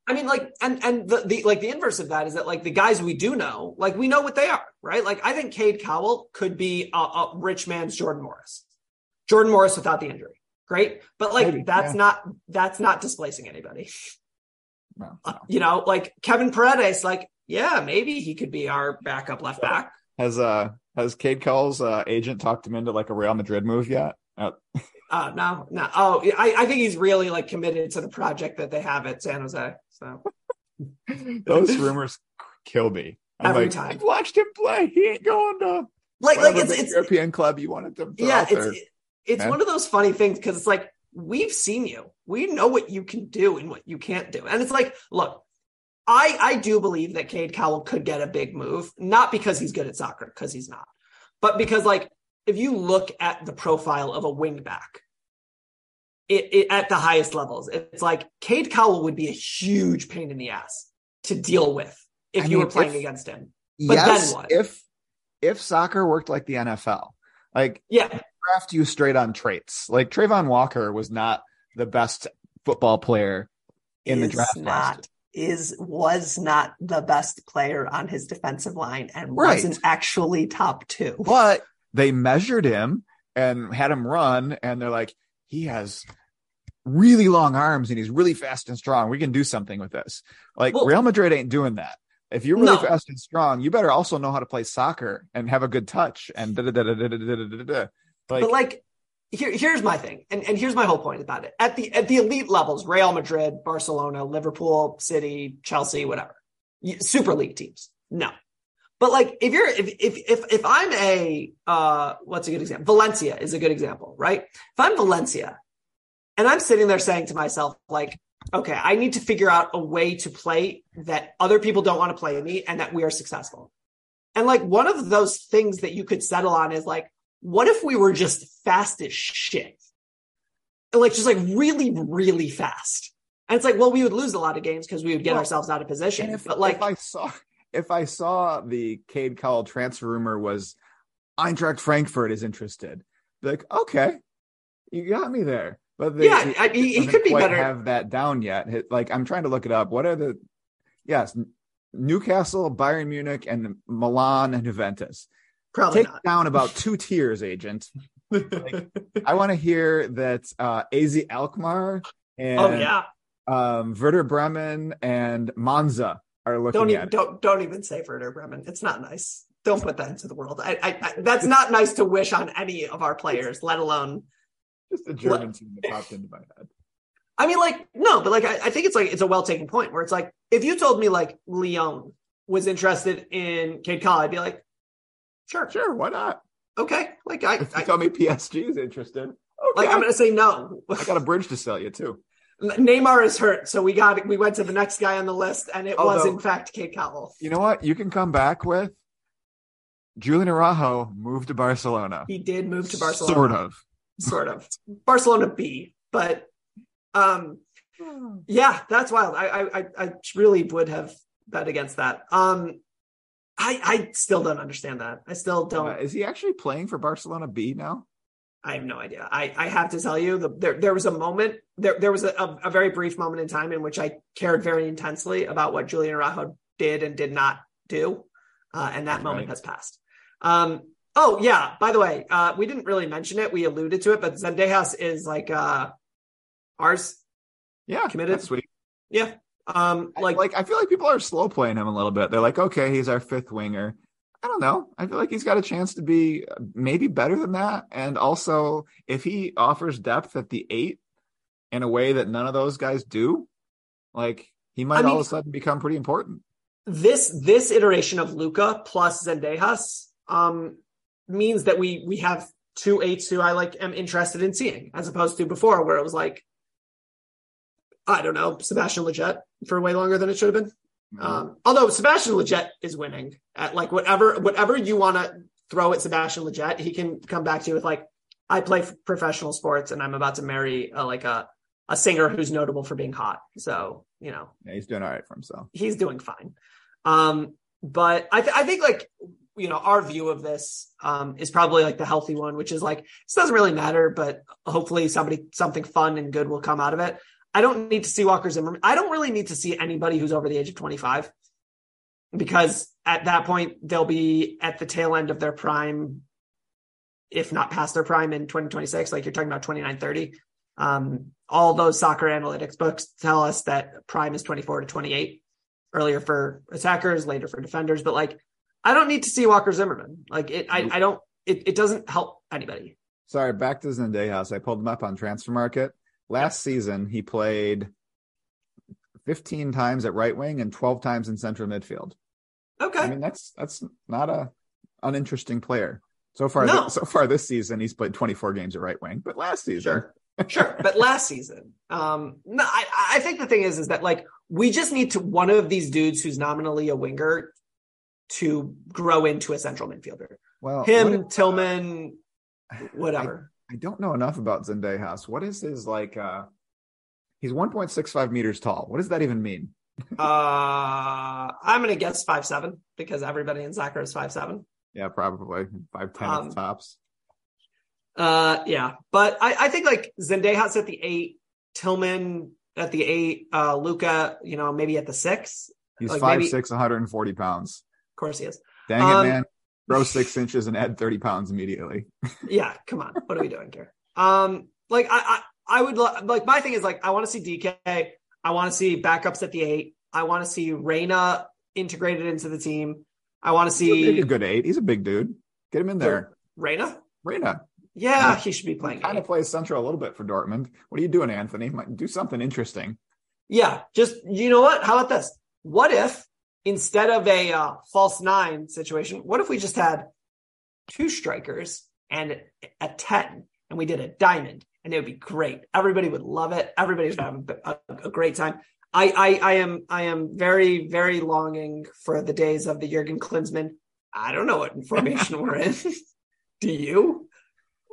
I mean, like, and and the, the like the inverse of that is that like the guys we do know, like we know what they are, right? Like I think Cade Cowell could be a, a rich man's Jordan Morris, Jordan Morris without the injury, great, but like Maybe, that's yeah. not that's not displacing anybody, No, Uh, no. you know. Like Kevin Paredes, like yeah, maybe he could be our backup left back. Has uh has Cade Cowell's uh, agent talked him into like a Real Madrid move yet? Uh, Uh, no, no. Oh, I, I think he's really like committed to the project that they have at San Jose. So those rumors kill me. I'm Every like, time. I've watched him play. He ain't going to like like it's it's European club you wanted to yeah out there. it's it's man. one of those funny things because it's like we've seen you. We know what you can do and what you can't do. And it's like look i i do believe that Cade Cowell could get a big move not because he's good at soccer because he's not but because like if you look at the profile of a wing back it, it at the highest levels it's like Cade Cowell would be a huge pain in the ass to deal with if I you were playing if- against him. But yes, then what? if if soccer worked like the NFL, like yeah draft you straight on traits. Like Trayvon Walker was not the best football player in the draft not is was not the best player on his defensive line and Right. wasn't actually top two. but they measured him and had him run, and they're like, he has really long arms and he's really fast and strong. We can do something with this. Like Well- Real Madrid ain't doing that. If you're really No. fast and strong, you better also know how to play soccer and have a good touch and da da da da da da da da da. Like, but like here, here's my thing, and, and here's my whole point about it. At the at the elite levels, Real Madrid, Barcelona, Liverpool, City, Chelsea, whatever, Super League teams, no. But like if you're if if if if I'm a uh what's a good example? Valencia is a good example, right? If I'm Valencia and I'm sitting there saying to myself, like, okay, I need to figure out a way to play that other people don't want to play me and that we are successful. And like one of those things that you could settle on is like, what if we were just fast as shit? Like just like really, really fast. And it's like, well, we would lose a lot of games because we would get Well, ourselves out of position. If, but like if I saw if I saw the Cade Cowell transfer rumor was Eintracht Frankfurt is interested, like, okay, you got me there. But they, Yeah, I- he- he could be better. Have that down yet? Like I'm trying to look it up. What are the? Yes, Newcastle, Bayern Munich, and Milan and Juventus. Probably Take down about two tiers, agent. not. I want to hear that uh, AZ Alkmaar and oh yeah. um, Werder Bremen and Monza are looking Don't at even it. don't don't even say Werder Bremen. It's not nice. Don't put that into the world. I, I, I that's not nice to wish on any of our players, let alone Just a German team that popped into my head. I mean, like, no, but like, I, I think it's like, it's a well taken point where it's like, if you told me like Leon was interested in Cade Cowell, I'd be like, sure, Sure, why not? okay. Like, I, If you I tell me PSG is interested, okay. like, I'm going to say no. I got a bridge to sell you too. Neymar is hurt. So we got, we went to the next guy on the list and it was in fact Cade Cowell. You know what? You can come back with Julian Araujo moved to Barcelona. He did move to Barcelona. Sort of. Sort of. Barcelona B, but, um, yeah, that's wild. I, I, I- I really would have bet against that. Um, I, I still don't understand that. I still don't. Uh, is he actually playing for Barcelona B now? I have no idea. I, I have to tell you, the, there there was a moment, there there was a, a, a very brief moment in time in which I cared very intensely about what Julian Araujo did and did not do, uh, and that moment Right. has passed. Um, oh yeah, by the way, uh, we didn't really mention it. We alluded to it, but Zendejas is like uh ours. Yeah, Committed? That's sweet. Yeah. Um, Like, like, like I feel like people are slow playing him a little bit. They're like, okay, he's our fifth winger. I don't know. I feel like he's got a chance to be uh, maybe better than that. And also, if he offers depth at the eight in a way that none of those guys do, like he might I mean- all of a sudden become pretty important. this this iteration of Luca plus Zendejas um means that we we have two eights who I like am interested in seeing, as opposed to before where it was like I don't know, Sebastian Lletget for way longer than it should have been. Um, although Sebastian Lletget is winning at like whatever whatever you want to throw at Sebastian Lletget, he can come back to you with like, I play professional sports and I'm about to marry a, like a a singer who's notable for being hot. So you know yeah, he's doing all right for himself. he's doing fine. Um, but I, th- I think like you know our view of this um, is probably like the healthy one, which is like this doesn't really matter, but hopefully somebody something fun and good will come out of it. I don't need to see Walker Zimmerman. I don't really need to see anybody who's over the age of 25 because at that point they'll be at the tail end of their prime, if not past their prime in 2026. Like you're talking about 29, 30. Um, all those soccer analytics books tell us that prime is 24 to 28 earlier for attackers, later for defenders. But like, I don't need to see Walker Zimmerman. Like it, I, I don't, it, it doesn't help anybody. Sorry, back to Zendejas. I pulled him up on Transfermarkt. Last season, he played 15 times at right wing and 12 times in central midfield. Okay. I mean, that's that's not a uninteresting player. So far, No. so far this season, he's played 24 games at right wing, but last season, Sure. sure. But last season, um, no, I, I think the thing is, is that like we just need to one of these dudes who's nominally a winger to grow into a central midfielder. well, Him, what if- Tillman, whatever. I don't know enough about Zendejas. What is his like? uh He's 1.65 meters tall. What does that even mean? uh, I'm gonna guess five seven because everybody in soccer is five seven. Yeah, probably five ten Um, tops. Uh, yeah, but I, I think like Zendejas at the eight, Tillman at the eight, uh, Luca, you know, maybe at the six. He's like five maybe- six, 140 pounds. Of course he is. Dang Um, it, man! Grow six inches and add 30 pounds immediately. Yeah, come on. What are we doing here? Um, like I, I, I would lo- like my thing is like I want to see DK. I want to see backups at the eight. I want to see Reyna integrated into the team. I want to He's a, see a good eight. He's a big dude. Get him in there. Reyna. Reyna Yeah, he should be playing. kind of plays central a little bit for Dortmund. What are you doing, Anthony? Might do something interesting. Yeah, just you know what? How about this? What if instead of a uh, false nine situation, what if we just had two strikers and a ten, and we did a diamond, and it would be great. Everybody would love it. Everybody would have a, a great time. I, I, I am, I am very, very longing for the days of the Jurgen Klinsmann. I don't know what formation we're in. Do you?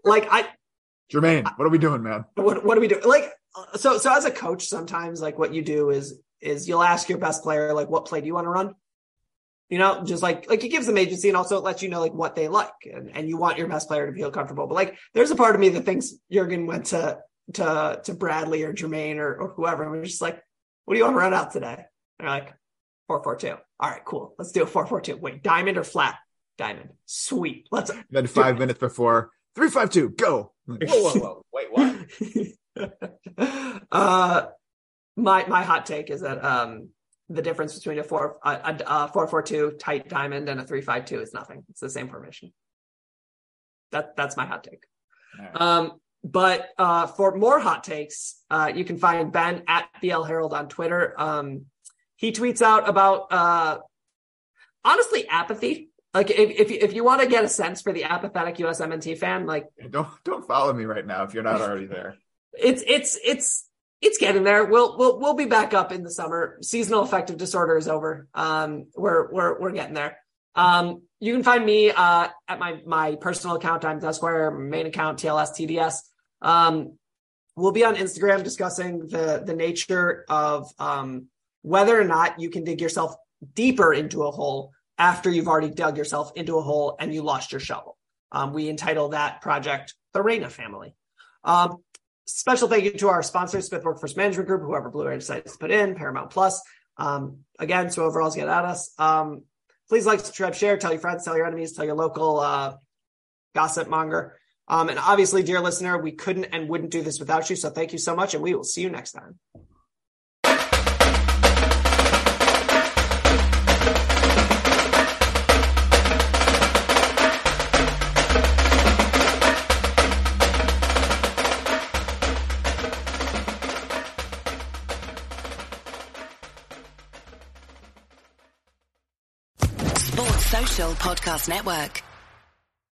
Like, I, Jermaine, what are we doing, man? what what do we do like uh, so so as a coach sometimes like what you do is is you'll ask your best player like what play do you want to run? You know just like like it gives them agency and also it lets you know like what they like and, and you want your best player to feel comfortable. But like there's a part of me that thinks Jurgen went to to to Bradley or Jermaine or, or whoever and we're just like what do you want to run out today? And they're like 442 all right cool. Let's do a 442 wait diamond or flat? Diamond. Sweet. Let's Then five minutes before three, five, two, go. Whoa, whoa, whoa! Wait, what? uh, my my hot take is that um, the difference between a four a, a, four four two tight diamond and a three five two is nothing. It's the same formation. That that's my hot take. Right. Um, but uh, for more hot takes, uh, you can find Ben at BL Herald on Twitter. Um, he tweets out about uh, honestly apathy. Like if if you, if you want to get a sense for the apathetic USMNT fan, like Don't don't follow me right now if you're not already there. it's it's it's it's getting there. We'll we'll we'll be back up in the summer. Seasonal affective disorder is over. Um, we're we're we're getting there. Um, you can find me uh at my my personal account, Dimes Esquire, main account TLS TDS. Um, we'll be on Instagram discussing the the nature of um whether or not you can dig yourself deeper into a hole after you've already dug yourself into a hole and you lost your shovel. Um, we entitle that project the Reyna family. Um, special thank you to our sponsors, Smith Workforce Management Group, whoever Blue decides to put in, Paramount Plus. Um, again, so overalls get at us. Um, Please like, subscribe, share, tell your friends, tell your enemies, tell your local uh, gossip monger. Um, and obviously, dear listener, we couldn't and wouldn't do this without you. So thank you so much, and we will see you next time. Podcast Network.